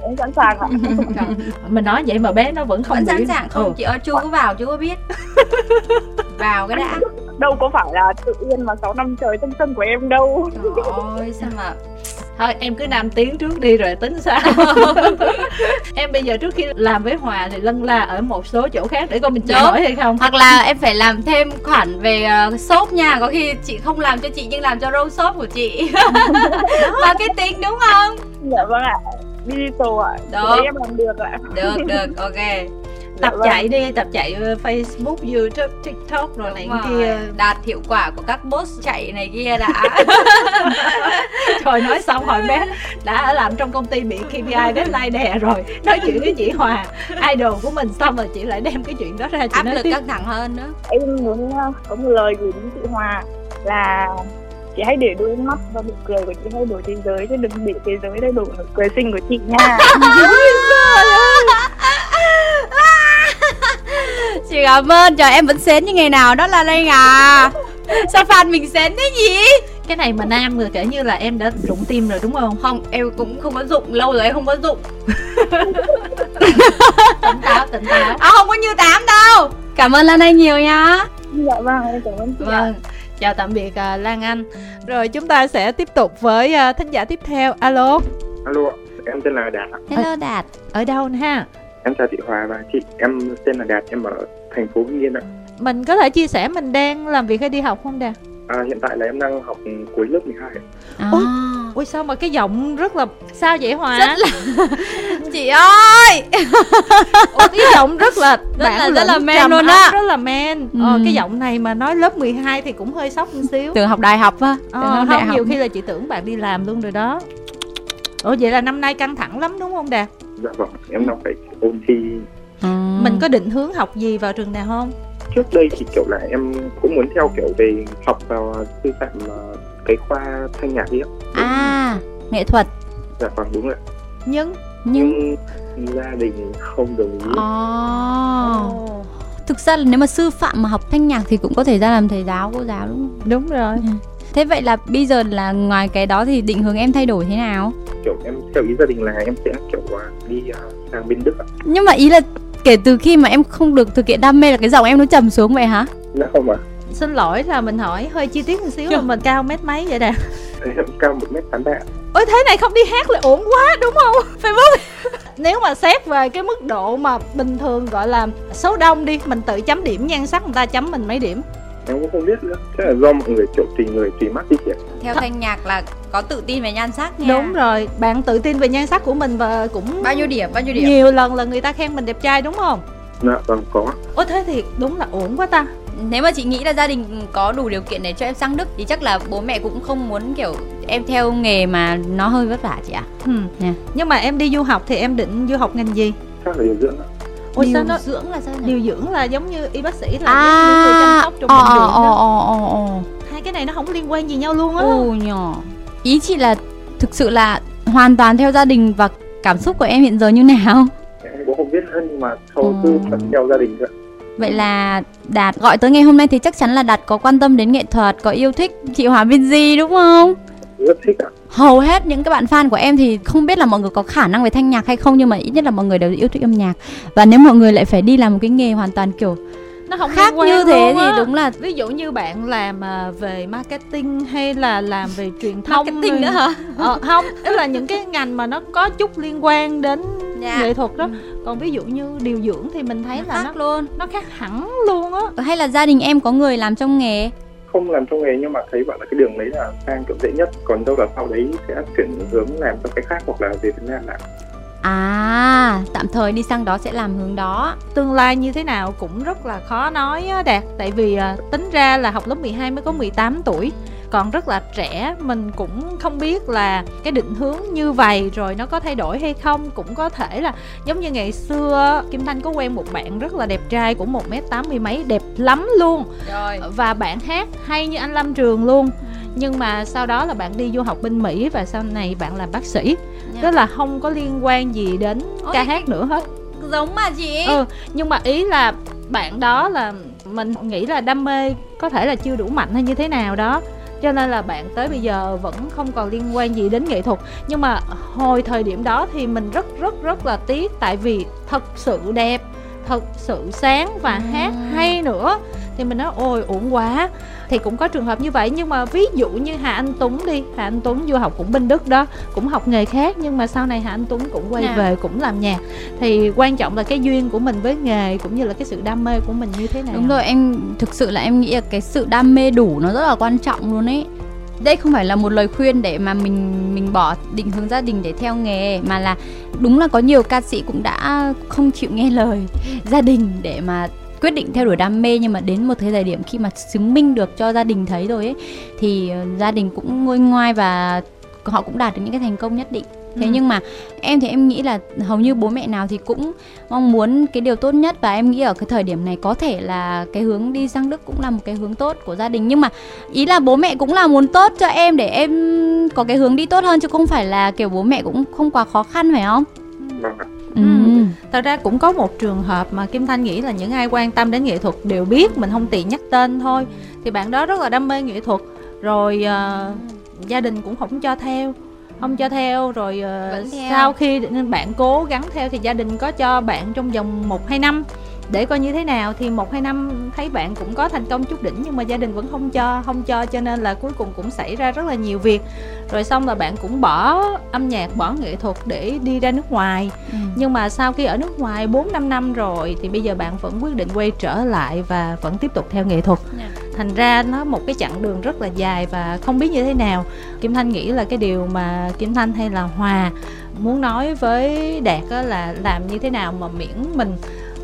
Em sẵn sàng ạ mình nói vậy mà bé nó vẫn không vẫn sẵn sàng. Không ừ. chị ơi chú có vào chú có biết. Vào cái đã. Đâu có phải là tự nhiên mà 6 năm trời thanh xuân của em đâu. Trời ơi sao mà thôi em cứ nam tiến trước đi rồi tính sao? Em bây giờ trước khi làm với hòa thì lân la ở một số chỗ khác để coi mình chờ hỏi hay không? Hoặc là em phải làm thêm khoản về uh, shop nha. Có khi chị không làm cho chị nhưng làm cho râu shop của chị. Marketing đúng không? Dạ vâng ạ. Digital ạ. À. em làm được ạ. Được được. Ok tập dạ chạy đi tập chạy ờ, Facebook YouTube TikTok rồi này kia. đạt hiệu quả của các boss chạy này kia đã. Rồi nói xong hỏi bé đã làm trong công ty bị KPI deadline đè rồi. Nói chuyện với chị Hòa idol của mình xong rồi chị lại đem cái chuyện đó ra chị áp nói lực căng thẳng hơn nữa. Em muốn ờ, có một lời gửi đến chị Hòa là chị hãy để đôi mắt và nụ cười của chị thay đổi thế giới chứ đừng bị thế giới thay đổi nụ cười xinh của chị nha cảm ơn trời em vẫn xến như ngày nào đó là đây à. Sao fan mình xến thế gì cái này mà nam rồi kể như là em đã rụng tim rồi đúng không? Không em cũng không có dụng lâu rồi em không có dụng tỉnh táo tỉnh táo. À không có như tám đâu. Cảm ơn lan anh nhiều nhá dạ vâng em cảm ơn chị vâng chào tạm biệt uh, lan anh. Rồi chúng ta sẽ tiếp tục với uh, thính giả tiếp theo. Alo. Alo em tên là đạt hello đạt. Ở đâu ha? Em chào chị Hòa và chị, em tên là Đạt, em ở thành phố Hưng Yên ạ. Mình có thể chia sẻ mình đang làm việc hay đi học không Đạt? À, hiện tại là em đang học cuối lớp 12 à. Ôi, ôi sao mà cái giọng rất là sao vậy Hòa? Rất là chị ơi. Ôi, cái giọng rất là rất là rất là men luôn á. Rất là men. Ừ. Ờ, cái giọng này mà nói lớp 12 thì cũng hơi sốc một xíu. Tưởng học đại học á. Ờ, không, đại học. nhiều khi là chị tưởng bạn đi làm luôn rồi đó. Ủa vậy là năm nay căng thẳng lắm đúng không Đạt? Dạ vâng, em đang phải ôn thi. À. Mình có định hướng học gì vào trường nào không? Trước đây thì kiểu là em cũng muốn theo kiểu về học vào sư phạm ờ, cái khoa thanh nhạc đi ạ. À, nghệ thuật. Dạ vâng đúng rồi. Nhưng nhưng, nhưng gia đình không đồng ý. Oh. Thực ra là nếu mà sư phạm mà học thanh nhạc thì cũng có thể ra làm thầy giáo cô giáo đúng không? Đúng rồi. Ừ. Thế vậy là bây giờ là ngoài cái đó thì định hướng em thay đổi thế nào? Kiểu em theo ý gia đình là em sẽ kiểu uh, đi uh, sang bên Đức ạ. Nhưng mà ý là kể từ khi mà em không được thực hiện đam mê là cái giọng em nó trầm xuống vậy hả? Không ạ. À. Xin lỗi là mình hỏi hơi chi tiết một xíu là mình cao mét mấy vậy nè? Em cao một mét tám ba. Ôi thế này không đi hát là ổn quá đúng không? Không? Nếu mà xét về cái mức độ mà bình thường gọi là số đông đi Mình tự chấm điểm nhan sắc người ta chấm mình mấy điểm em cũng không biết nữa chắc là do mọi người kiểu tùy người tùy mắt đi chị theo thanh nhạc là có tự tin về nhan sắc nha đúng rồi bạn tự tin về nhan sắc của mình và cũng bao nhiêu điểm bao nhiêu điểm nhiều lần là người ta khen mình đẹp trai đúng không dạ vâng có ôi thế thì đúng là ổn quá ta nếu mà chị nghĩ là gia đình có đủ điều kiện để cho em sang Đức thì chắc là bố mẹ cũng không muốn kiểu em theo nghề mà nó hơi vất vả chị ạ. À? Ừ. Yeah. Nhưng mà em đi du học thì em định du học ngành gì? Chắc là điều dưỡng ạ. Ôi điều sao nó dưỡng là sao này? Điều dưỡng là giống như y bác sĩ là à, những người chăm sóc trong bệnh viện đó. Ồ, ồ, ồ. Hai cái này nó không liên quan gì nhau luôn á. Ồ nhỏ. Ý chị là thực sự là hoàn toàn theo gia đình và cảm xúc của em hiện giờ như nào? Em cũng không biết nữa nhưng mà thôi cứ theo gia đình thôi. Vậy là Đạt gọi tới ngày hôm nay thì chắc chắn là Đạt có quan tâm đến nghệ thuật, có yêu thích chị Hòa Viên Di đúng không? Rất thích ạ. À hầu hết những các bạn fan của em thì không biết là mọi người có khả năng về thanh nhạc hay không nhưng mà ít nhất là mọi người đều yêu thích âm nhạc và nếu mọi người lại phải đi làm một cái nghề hoàn toàn kiểu nó không khác như thế thì đúng là ví dụ như bạn làm à, về marketing hay là làm về truyền thông marketing nữa hả ờ, không tức là những cái ngành mà nó có chút liên quan đến yeah. Dạ. nghệ thuật đó ừ. còn ví dụ như điều dưỡng thì mình thấy nó là khác nó luôn nó khác hẳn luôn á hay là gia đình em có người làm trong nghề không làm trong nghề nhưng mà thấy bạn là cái đường đấy là sang kiểu dễ nhất. Còn đâu là sau đấy sẽ chuyển hướng làm cho cái khác hoặc là về Việt Nam làm À, tạm thời đi sang đó sẽ làm hướng đó. Tương lai như thế nào cũng rất là khó nói á Đạt. Tại vì à, tính ra là học lớp 12 mới có 18 tuổi còn rất là trẻ mình cũng không biết là cái định hướng như vậy rồi nó có thay đổi hay không cũng có thể là giống như ngày xưa kim thanh có quen một bạn rất là đẹp trai của một m tám mươi mấy đẹp lắm luôn rồi. và bạn hát hay như anh lâm trường luôn nhưng mà sau đó là bạn đi du học bên mỹ và sau này bạn làm bác sĩ yeah. Dạ. tức là không có liên quan gì đến Ôi, ca hát nữa hết giống mà chị ừ nhưng mà ý là bạn đó là mình nghĩ là đam mê có thể là chưa đủ mạnh hay như thế nào đó cho nên là bạn tới bây giờ vẫn không còn liên quan gì đến nghệ thuật. Nhưng mà hồi thời điểm đó thì mình rất rất rất là tiếc. Tại vì thật sự đẹp thật sự sáng và hát hay nữa. Thì mình nói ôi uổng quá thì cũng có trường hợp như vậy. Nhưng mà ví dụ như Hà Anh Tuấn đi Hà Anh Tuấn du học cũng bên Đức đó cũng học nghề khác nhưng mà sau này Hà Anh Tuấn cũng quay à. về cũng làm nhạc. Thì quan trọng là cái duyên của mình với nghề cũng như là cái sự đam mê của mình như thế nào? Đúng rồi em thực sự là em nghĩ là cái sự đam mê đủ nó rất là quan trọng luôn ấy. Đây không phải là một lời khuyên để mà mình mình bỏ định hướng gia đình để theo nghề mà là đúng là có nhiều ca sĩ cũng đã không chịu nghe lời gia đình để mà quyết định theo đuổi đam mê nhưng mà đến một thời điểm khi mà chứng minh được cho gia đình thấy rồi ấy thì ờ, gia đình cũng ngôi ngoai và họ cũng đạt được những cái thành công nhất định. Thế ừ. nhưng mà em thì em nghĩ là hầu như bố mẹ nào thì cũng mong muốn cái điều tốt nhất và em nghĩ ở cái thời điểm này có thể là cái hướng đi sang đức cũng là một cái hướng tốt của gia đình. Nhưng mà ý là bố mẹ cũng là muốn tốt cho em để em có cái hướng đi tốt hơn chứ không phải là kiểu bố mẹ cũng không quá khó khăn phải không Ừ. ừ. Thật ra cũng có một trường hợp mà Kim Thanh nghĩ là những ai quan tâm đến nghệ thuật đều biết mình không tiện nhắc tên thôi thì bạn đó rất là đam mê nghệ thuật rồi uh, gia đình cũng không cho theo không cho theo rồi uh, theo. sau khi bạn cố gắng theo thì gia đình có cho bạn trong vòng một hai năm để coi như thế nào thì một hai năm thấy bạn cũng có thành công chút đỉnh nhưng mà gia đình vẫn không cho không cho cho nên là cuối cùng cũng xảy ra rất là nhiều việc rồi xong là bạn cũng bỏ âm nhạc bỏ nghệ thuật để đi ra nước ngoài ừ. nhưng mà sau khi ở nước ngoài 4 năm năm rồi thì bây giờ bạn vẫn quyết định quay trở lại và vẫn tiếp tục theo nghệ thuật yeah. Dạ. thành ra nó một cái chặng đường rất là dài và không biết như thế nào kim thanh nghĩ là cái điều mà kim thanh hay là hòa muốn nói với đạt là làm như thế nào mà miễn mình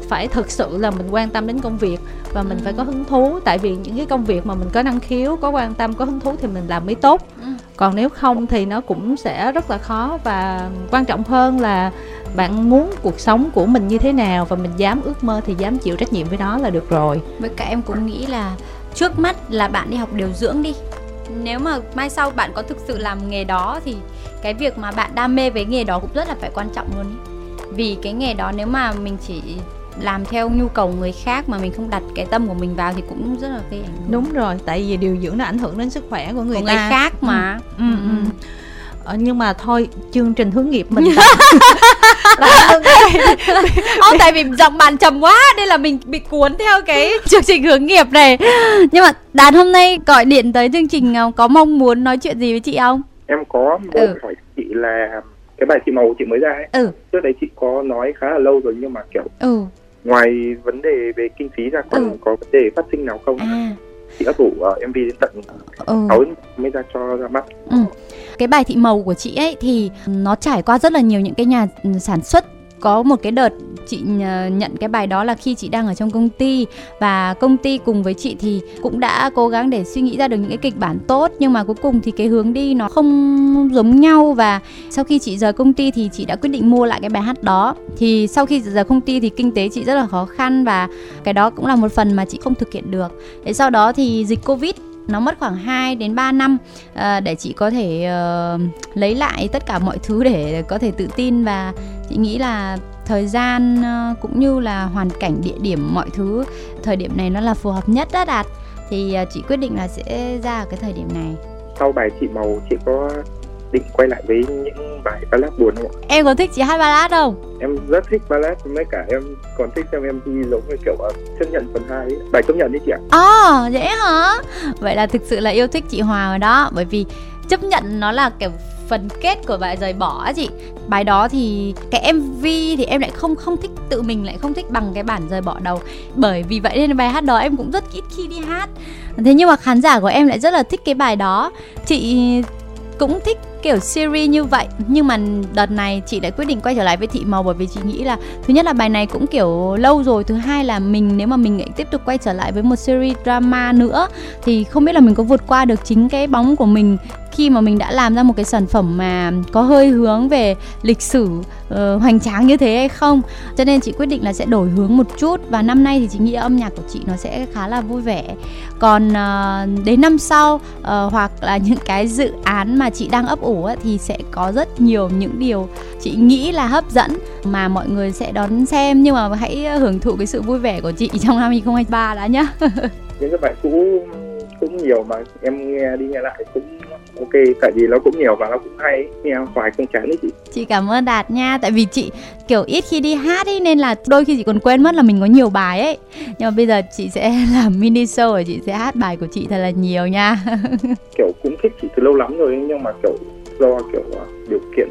phải thực sự là mình quan tâm đến công việc và mình ừ. phải có hứng thú tại vì những cái công việc mà mình có năng khiếu có quan tâm có hứng thú thì mình làm mới tốt ừ. còn nếu không thì nó cũng sẽ rất là khó và quan trọng hơn là bạn muốn cuộc sống của mình như thế nào và mình dám ước mơ thì dám chịu trách nhiệm với nó là được rồi với cả em cũng nghĩ là trước mắt là bạn đi học điều dưỡng đi nếu mà mai sau bạn có thực sự làm nghề đó thì cái việc mà bạn đam mê với nghề đó cũng rất là phải quan trọng luôn vì cái nghề đó nếu mà mình chỉ làm theo nhu cầu người khác mà mình không đặt cái tâm của mình vào thì cũng rất là gây ảnh hưởng. Đúng rồi tại vì điều dưỡng nó ảnh hưởng đến sức khỏe của người của ta. người khác mà. Ừ. Ừ, ừ. Ờ, nhưng mà thôi chương trình hướng nghiệp mình Ô, tại vì giọng bạn trầm quá nên là mình bị cuốn theo cái chương trình hướng nghiệp này. Nhưng mà đàn hôm nay gọi điện tới chương trình ờ, có mong muốn nói chuyện gì với chị không? Em có muốn ừ. hỏi chị là cái bài chị màu chị mới ra ấy. Ừ. trước đấy chị có nói khá là lâu rồi nhưng mà kiểu ừ ngoài vấn đề về kinh phí ra còn ừ. có vấn đề phát sinh nào không à. chị ấp ủ uh, mv đến tận ừ. 6 mới ra cho ra mắt ừ. cái bài thị màu của chị ấy thì nó trải qua rất là nhiều những cái nhà sản xuất có một cái đợt chị ờ, nhận cái bài đó là khi chị đang ở trong công ty. Và công ty cùng với chị thì cũng đã cố gắng để suy nghĩ ra được những cái kịch bản tốt, nhưng mà cuối cùng thì cái hướng đi nó không giống nhau. Và sau khi chị rời công ty thì chị đã quyết định mua lại cái bài hát đó. Thì sau khi rời công ty thì kinh tế chị rất là khó khăn và cái đó cũng là một phần mà chị không thực hiện được. Thế sau đó thì dịch covid nó mất khoảng 2 đến 3 năm ờ, để chị có thể uh, lấy lại tất cả mọi thứ để có thể tự tin và chị nghĩ là thời gian uh, cũng như là hoàn cảnh địa điểm mọi thứ thời điểm này nó là phù hợp nhất đó đạt. Thì uh, chị quyết định là sẽ ra ở cái thời điểm này. Sau bài chị màu chị có định quay lại với những bài ballad buồn không ạ? Em có thích chị hát ballad không? Em rất thích ballad, mấy cả em còn thích xem MV giống như kiểu uh, chấp nhận phần 2 bài chấp nhận đấy chị ạ. À, vậy hả? Vậy là thực sự là yêu thích chị Hòa rồi đó, bởi vì chấp nhận nó là kiểu phần kết của bài rời bỏ á chị bài đó thì cái mv thì em lại không không thích tự mình lại không thích bằng cái bản rời bỏ đầu bởi vì vậy nên bài hát đó em cũng rất ít khi đi hát thế nhưng mà khán giả của em lại rất là thích cái bài đó chị cũng thích kiểu series như vậy, nhưng mà đợt này chị lại quyết định quay trở lại với thị màu bởi vì chị nghĩ là thứ nhất là bài này cũng kiểu lâu rồi, thứ hai là mình, nếu mà mình tiếp tục quay trở lại với một series drama nữa, thì không biết là mình có vượt qua được chính cái bóng của mình khi mà mình đã làm ra một cái sản phẩm mà có hơi hướng về lịch sử uh, hoành tráng như thế hay không. Cho nên chị quyết định là sẽ đổi hướng một chút và năm nay thì chị nghĩ âm nhạc của chị nó sẽ khá là vui vẻ. Còn uh, đến năm sau uh, hoặc là những cái dự án mà chị đang ấp ủ ấy, thì sẽ có rất nhiều những điều chị nghĩ là hấp dẫn mà mọi người sẽ đón xem. Nhưng mà hãy hưởng thụ cái sự vui vẻ của chị trong năm 2023 đã nhá. Những cái bài cũ cũng nhiều mà em nghe đi nghe lại cũng ok tại vì nó cũng nhiều và nó cũng hay nghe hoài không chán đấy chị. Chị cảm ơn đạt nha tại vì chị kiểu ít khi đi hát ấy nên là đôi khi chị còn quên mất là mình có nhiều bài ấy. Nhưng mà bây giờ chị sẽ làm mini show và chị sẽ hát bài của chị thật là nhiều nha. Kiểu cũng thích chị từ lâu lắm rồi nhưng mà kiểu do kiểu à, điều kiện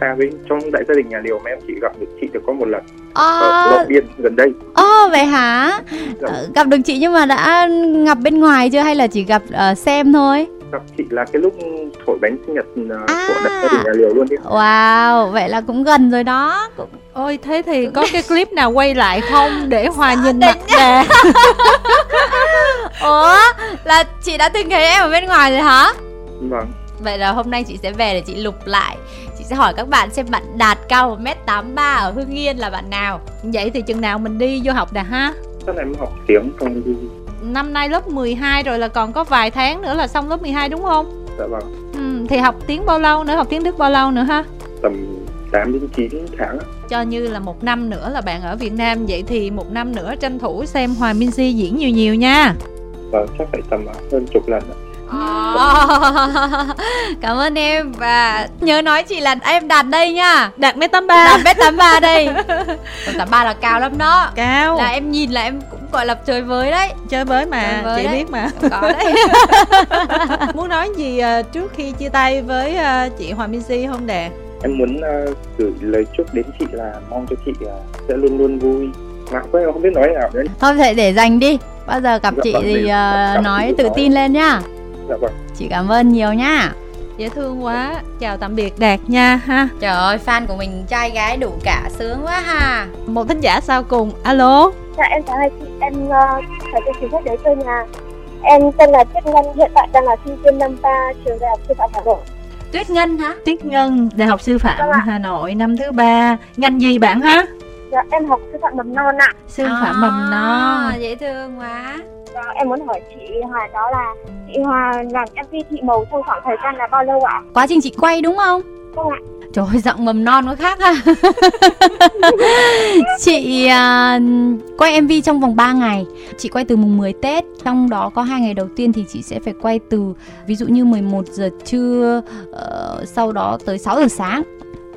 xa với trong đại gia đình nhà liều mà em chỉ gặp được chị được có một lần à... ở Long Biên gần đây. Ồ à, vậy hả? Dạ. Gặp được chị nhưng mà đã gặp bên ngoài chưa hay là chỉ gặp uh, xem thôi? gặp chị là cái lúc thổi bánh sinh nhật uh, à. của đại gia nhà liều luôn đi. Wow, vậy là cũng gần rồi đó. Cũng... Ôi thế thì có cái clip nào quay lại không để Hòa nhìn mặt nè. Ủa, là chị đã từng thấy em ở bên ngoài rồi hả? Vâng. Vậy là hôm nay chị sẽ về để chị lục lại. Chị sẽ hỏi các bạn xem bạn đạt cao 1m83 ở Hưng Yên là bạn nào. Vậy thì chừng nào mình đi vô học nè ha? Sau này mới học tiếng không đi. Năm nay lớp 12 rồi là còn có vài tháng nữa là xong lớp 12 đúng không? Dạ vâng. Ừ, Thì học tiếng bao lâu nữa, học tiếng Đức bao lâu nữa ha? Tầm 8 đến 9 tháng. Cho như là một năm nữa là bạn ở Việt Nam. Vậy thì một năm nữa tranh thủ xem Hòa Minzy diễn nhiều nhiều nha. Vâng, chắc phải tầm hơn chục lần Cảm ơn em. Và nhớ nói chị là em đạt đây nha. Đạt mét 83 Đạt mét 83 đây. Tám ba là cao lắm đó. Cao. Là em nhìn là em cũng gọi là chơi với đấy. Chơi với mà, chơi với chị đấy. biết mà. Có đấy. Muốn nói gì ờ, trước khi chia tay với ờ, chị Hoàng Minh Si không đè Em muốn uh, gửi lời chúc đến chị là mong cho chị uh, sẽ luôn luôn vui. Mà em không biết nói nào nữa. Thôi thể để dành đi. Bao giờ gặp dạ, chị vâng, thì uh, nói tự tin lên nhá dạ vâng. Chị cảm ơn nhiều nha dễ thương quá. Chào tạm biệt đạt nha ha. Trời ơi fan của mình trai gái đủ cả sướng quá ha. Một thính giả sau cùng alo. Dạ em chào hai chị. Em uh, phải cho chị phép đến chơi nhà. Em tên là tuyết ngân hiện tại đang là sinh viên năm ba trường đại học sư phạm hà nội. Tuyết ngân hả? Tuyết ngân đại học sư phạm vâng hà nội năm thứ ba. Ngành gì bạn ha dạ em học sư phạm mầm non ạ sư phạm à, mầm non dễ thương quá Vâng, em muốn hỏi chị Hòa đó là chị Hòa làm MV thị màu trong khoảng thời gian là bao lâu ạ? Quá trình chị quay đúng không? Vâng ạ. Trời ơi, giọng mầm non nó khác ha Chị uh, quay MV trong vòng 3 ngày Chị quay từ mùng 10 Tết Trong đó có hai ngày đầu tiên thì chị sẽ phải quay từ Ví dụ như 11 giờ trưa uh, Sau đó tới 6 giờ sáng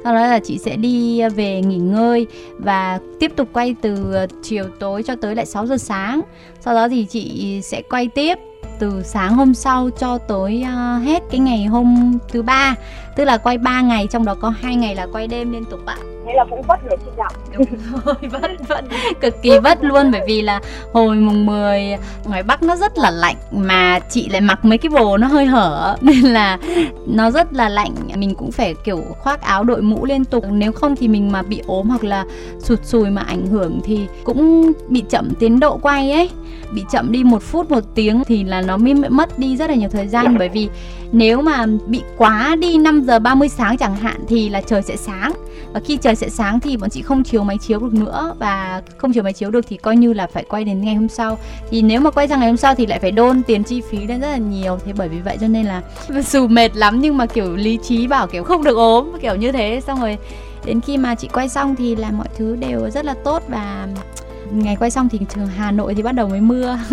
sau đó là chị sẽ đi à, về nghỉ ngơi và tiếp tục quay từ à, chiều tối cho tới lại 6 giờ sáng. Sau đó thì chị sẽ quay tiếp từ sáng hôm sau cho tới uh, hết cái ngày hôm thứ ba. Tức là quay 3 ngày trong đó có hai ngày là quay đêm liên tục ạ thế là cũng vất để chị đọc đúng rồi vất vất. Cực kỳ vất luôn bởi vì là hồi mùng 10 ngoài bắc nó rất là lạnh mà chị lại mặc mấy cái bồ nó hơi hở nên là nó rất là lạnh. Mình cũng phải kiểu khoác áo đội mũ liên tục. Nếu không thì mình mà bị ốm hoặc là sụt sùi mà ảnh hưởng thì cũng bị chậm tiến độ quay ấy. Bị chậm đi một phút một tiếng thì là nó mới mất đi rất là nhiều thời gian. Bởi vì nếu mà bị quá đi 5 giờ 30 sáng chẳng hạn thì là trời sẽ sáng. Và khi trời sẽ sáng thì bọn chị không chiếu máy chiếu được nữa. Và không chiếu máy chiếu được thì coi như là phải quay đến ngày hôm sau. Thì nếu mà quay sang ngày hôm sau thì lại phải đôn tiền chi phí lên rất là nhiều. Thế bởi vì vậy cho nên là dù mệt lắm nhưng mà kiểu lý trí bảo kiểu không được ốm, kiểu như thế. Xong rồi đến khi mà chị quay xong thì là mọi thứ đều rất là tốt. Và ngày quay xong thì trường Hà Nội thì bắt đầu mới mưa.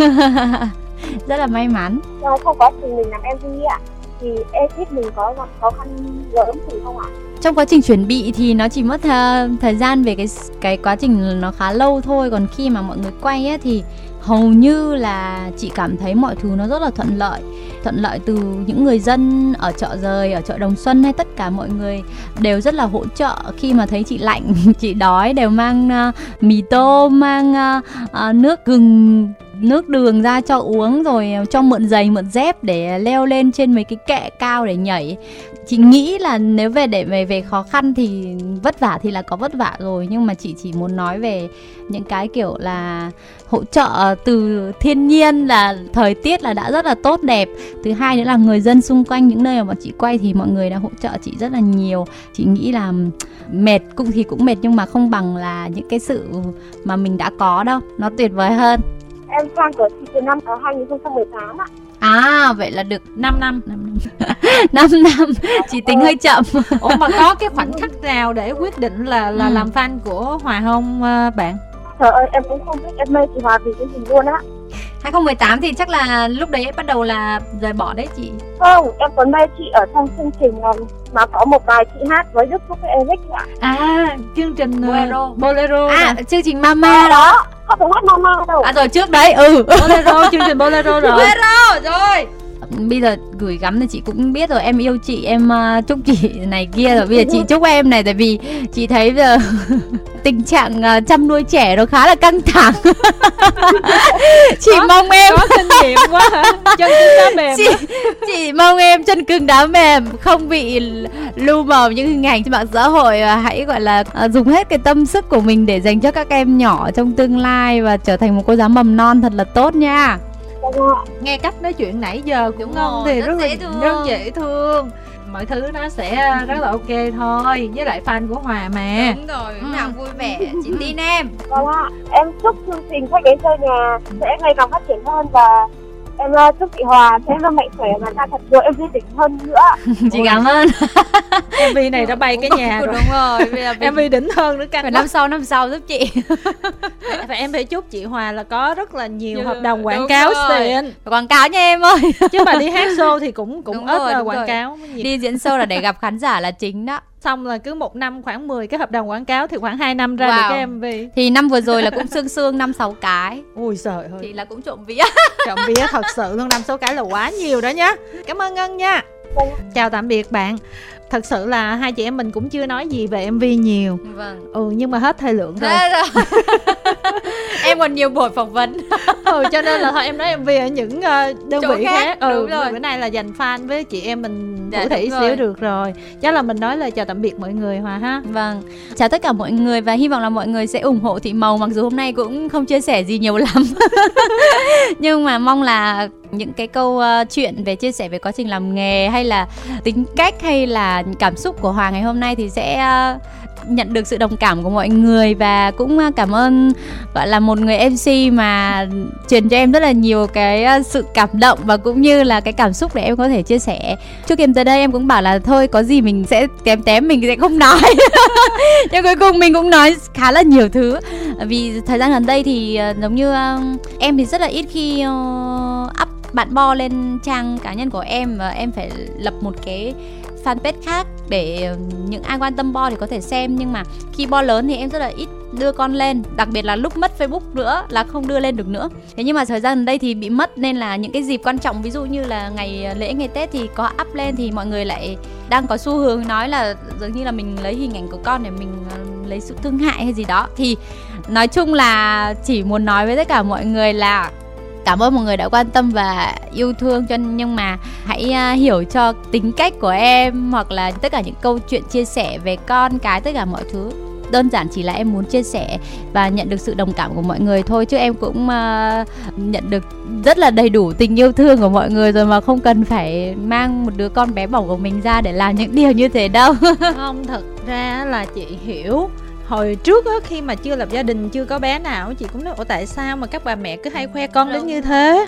Rất là may mắn. Trong quá trình mình làm MV ạ thì ekip mình có gặp khó khăn lớn gì không ạ? Trong quá trình chuẩn bị thì nó chỉ mất th- thời gian về cái cái quá trình nó khá lâu thôi. Còn khi mà mọi người quay ấy, thì hầu như là chị cảm thấy mọi thứ nó rất là thuận lợi. Thuận lợi từ những người dân ở chợ rời ở chợ đồng xuân hay tất cả mọi người đều rất là hỗ trợ. Khi mà thấy chị lạnh chị đói đều mang uh, mì tôm mang uh, uh, nước gừng nước đường ra cho uống rồi cho mượn giày, mượn dép để leo lên trên mấy cái kệ cao để nhảy. Chị nghĩ là nếu về để về về khó khăn thì vất vả thì là có vất vả rồi, nhưng mà chị chỉ muốn nói về những cái kiểu là hỗ trợ từ thiên nhiên là thời tiết là đã rất là tốt đẹp. Thứ hai nữa là người dân xung quanh, những nơi mà chị quay thì mọi người đã hỗ trợ chị rất là nhiều. Chị nghĩ là mệt cũng thì cũng mệt, nhưng mà không bằng là những cái sự mà mình đã có đâu, nó tuyệt vời hơn em fan của chị từ năm 2018 ạ. À vậy là được 5 năm. 5 năm. 5 năm. Chị tính hơi chậm. Ủa mà có cái khoảnh khắc nào để quyết định là là ừ. làm fan của Hòa không ờ, bạn? Trời ơi em cũng không biết. Em mê chị Hòa vì cái gì luôn á 2018 thì chắc là lúc đấy bắt đầu là rời bỏ đấy chị. Không, em còn mê chị ở trong chương trình mà có một bài chị hát với Đức Phúc với Eric ạ. À, chương trình ờ, Bolero. Bolero À, chương trình Mama à, đó. Không phải hát Mama đâu. À rồi trước đấy, ừ. Bolero, chương trình Bolero rồi. Bolero, rồi bây giờ gửi gắm thì chị cũng biết rồi em yêu chị em uh, chúc chị này kia rồi. Bây giờ chị chúc em này tại vì chị thấy giờ tình trạng uh, chăm nuôi trẻ nó khá là căng thẳng. Chị có, mong em có kinh nghiệm quá hả? Chân cứng đá mềm chị, chị mong em chân cứng đá mềm không bị lưu mờ những hình ảnh trên mạng xã hội và hãy gọi là uh, dùng hết cái tâm sức của mình để dành cho các em nhỏ trong tương lai và trở thành một cô giáo mầm non thật là tốt nha nghe cách nói chuyện nãy giờ cũng ngon thì rất, rất là thương. rất dễ thương. Mọi thứ nó sẽ rất là ok thôi với lại fan của hòa mà. Đúng rồi lúc nào vui vẻ chị tin em. Vâng ạ em chúc chương trình khách đến chơi nhà sẽ ngày càng phát triển hơn và em uh, chúc chị Hòa sẽ luôn mạnh khỏe và ra thật nhiều em đỉnh hơn nữa. Chị cảm ơn. MV này đã bay cái nhà rồi. đúng rồi bây giờ MV đỉnh hơn nữa căng phải năm sau năm sau giúp chị. Và em phải chúc chị Hòa là có rất là nhiều hợp đồng quảng cáo xịn quảng cáo nha em ơi. Chứ mà đi hát show thì cũng cũng rồi, quảng cáo đi diễn show là để gặp khán giả là chính đó xong là cứ một năm khoảng 10 cái hợp đồng quảng cáo thì khoảng 2 năm ra wow. được cái MV thì năm vừa rồi là cũng xương xương năm sáu cái. Ui trời ơi. Thì là cũng trộm vía. Trộm vía thật sự luôn năm sáu cái là quá nhiều đó nhá. Cảm ơn ngân nha. Chào tạm biệt bạn thật sự là hai chị em mình cũng chưa nói gì về mv nhiều. Vâng. Ừ nhưng mà hết thời lượng rồi, rồi. em còn nhiều buổi phỏng vấn. Ừ cho nên là thôi em nói mv ở những uh, đơn Chỗ vị khác, khác. ừ rồi. bữa nay là dành fan với chị em mình dạ, thủ thủy xíu được rồi. Chắc là mình nói lời chào tạm biệt mọi người hòa ha. Vâng. Chào tất cả mọi người và hy vọng là mọi người sẽ ủng hộ thị màu mặc dù hôm nay cũng không chia sẻ gì nhiều lắm. Nhưng mà mong là những cái câu uh, chuyện về chia sẻ về quá trình làm nghề hay là tính cách hay là cảm xúc của Hoàng ngày hôm nay thì sẽ uh, nhận được sự đồng cảm của mọi người và cũng ờ, cảm ơn gọi là một người MC mà truyền cho em rất là nhiều cái sự cảm động và cũng như là cái cảm xúc để em có thể chia sẻ. Trước khi tới đây em cũng bảo là thôi có gì mình sẽ kém tém mình sẽ không nói. Nhưng cuối cùng mình cũng nói khá là nhiều thứ. Vì thời gian gần đây thì giống như em thì rất là ít khi up bạn bo lên trang cá nhân của em và em phải lập một cái fanpage khác để những ai quan tâm bo thì có thể xem. Nhưng mà khi bo lớn thì em rất là ít đưa con lên, đặc biệt là lúc mất facebook nữa là không đưa lên được nữa. Thế nhưng mà thời gian đây thì bị mất nên là những cái dịp quan trọng, ví dụ như là ngày ờ, lễ, ngày tết thì có up lên thì mọi người lại đang có xu hướng nói là dường như là mình lấy hình ảnh của con để mình ờ, lấy sự thương hại hay gì đó. Thì nói chung là chỉ muốn nói với tất cả mọi người là cảm ơn mọi người đã quan tâm và yêu thương cho nhưng mà hãy uh, hiểu cho tính cách của em hoặc là tất cả những câu chuyện chia sẻ về con cái tất cả mọi thứ. Đơn giản chỉ là em muốn chia sẻ và nhận được sự đồng cảm của mọi người thôi chứ em cũng uh, nhận được rất là đầy đủ tình yêu thương của mọi người rồi mà không cần phải mang một đứa con bé bỏng của mình ra để làm những điều như thế đâu. Không thật ra là chị hiểu hồi trước á khi mà chưa lập gia đình chưa có bé nào chị cũng nói ủa tại sao mà các bà mẹ cứ hay khoe con đến như thế?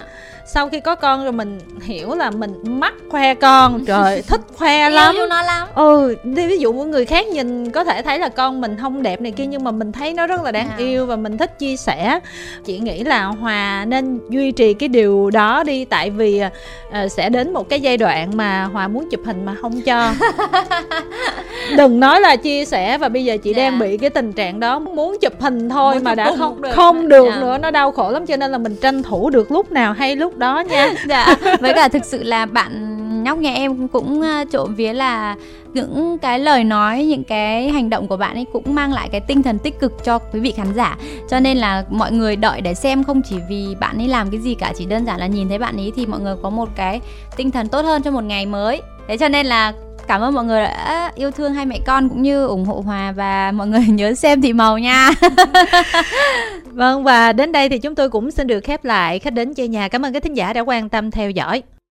Sau khi có con rồi mình hiểu là mình mắc khoe con. Trời thích khoe lắm. yêu nó lắm. Ừ ví dụ người khác nhìn có thể thấy là con mình không đẹp này kia nhưng mà mình thấy nó rất là đáng à. yêu và mình thích chia sẻ. Chị nghĩ là hòa nên duy trì cái điều đó đi tại vì uh, sẽ đến một cái giai đoạn mà hòa muốn chụp hình mà không cho. Đừng nói là chia sẻ và bây giờ chị dạ. đang bị cái tình trạng đó muốn chụp hình thôi muốn mà đã không được. Không được dạ. nữa nó đau khổ lắm cho nên là mình tranh thủ được lúc nào hay lúc đó nha. Dạ. Với cả thực sự là bạn nhóc nhà em cũng trộm vía là những cái lời nói những cái hành động của bạn ấy cũng mang lại cái tinh thần tích cực cho quý vị khán giả. Cho nên là mọi người đợi để xem không chỉ vì bạn ấy làm cái gì cả chỉ đơn giản là nhìn thấy bạn ấy thì mọi người có một cái tinh thần tốt hơn cho một ngày mới. Thế cho nên là cảm ơn mọi người đã yêu thương hai mẹ con cũng như ủng hộ hòa và mọi người nhớ xem thị màu nha. Vâng và đến đây thì chúng tôi cũng xin được khép lại khách đến chơi nhà. Cảm ơn các thính giả đã quan tâm theo dõi.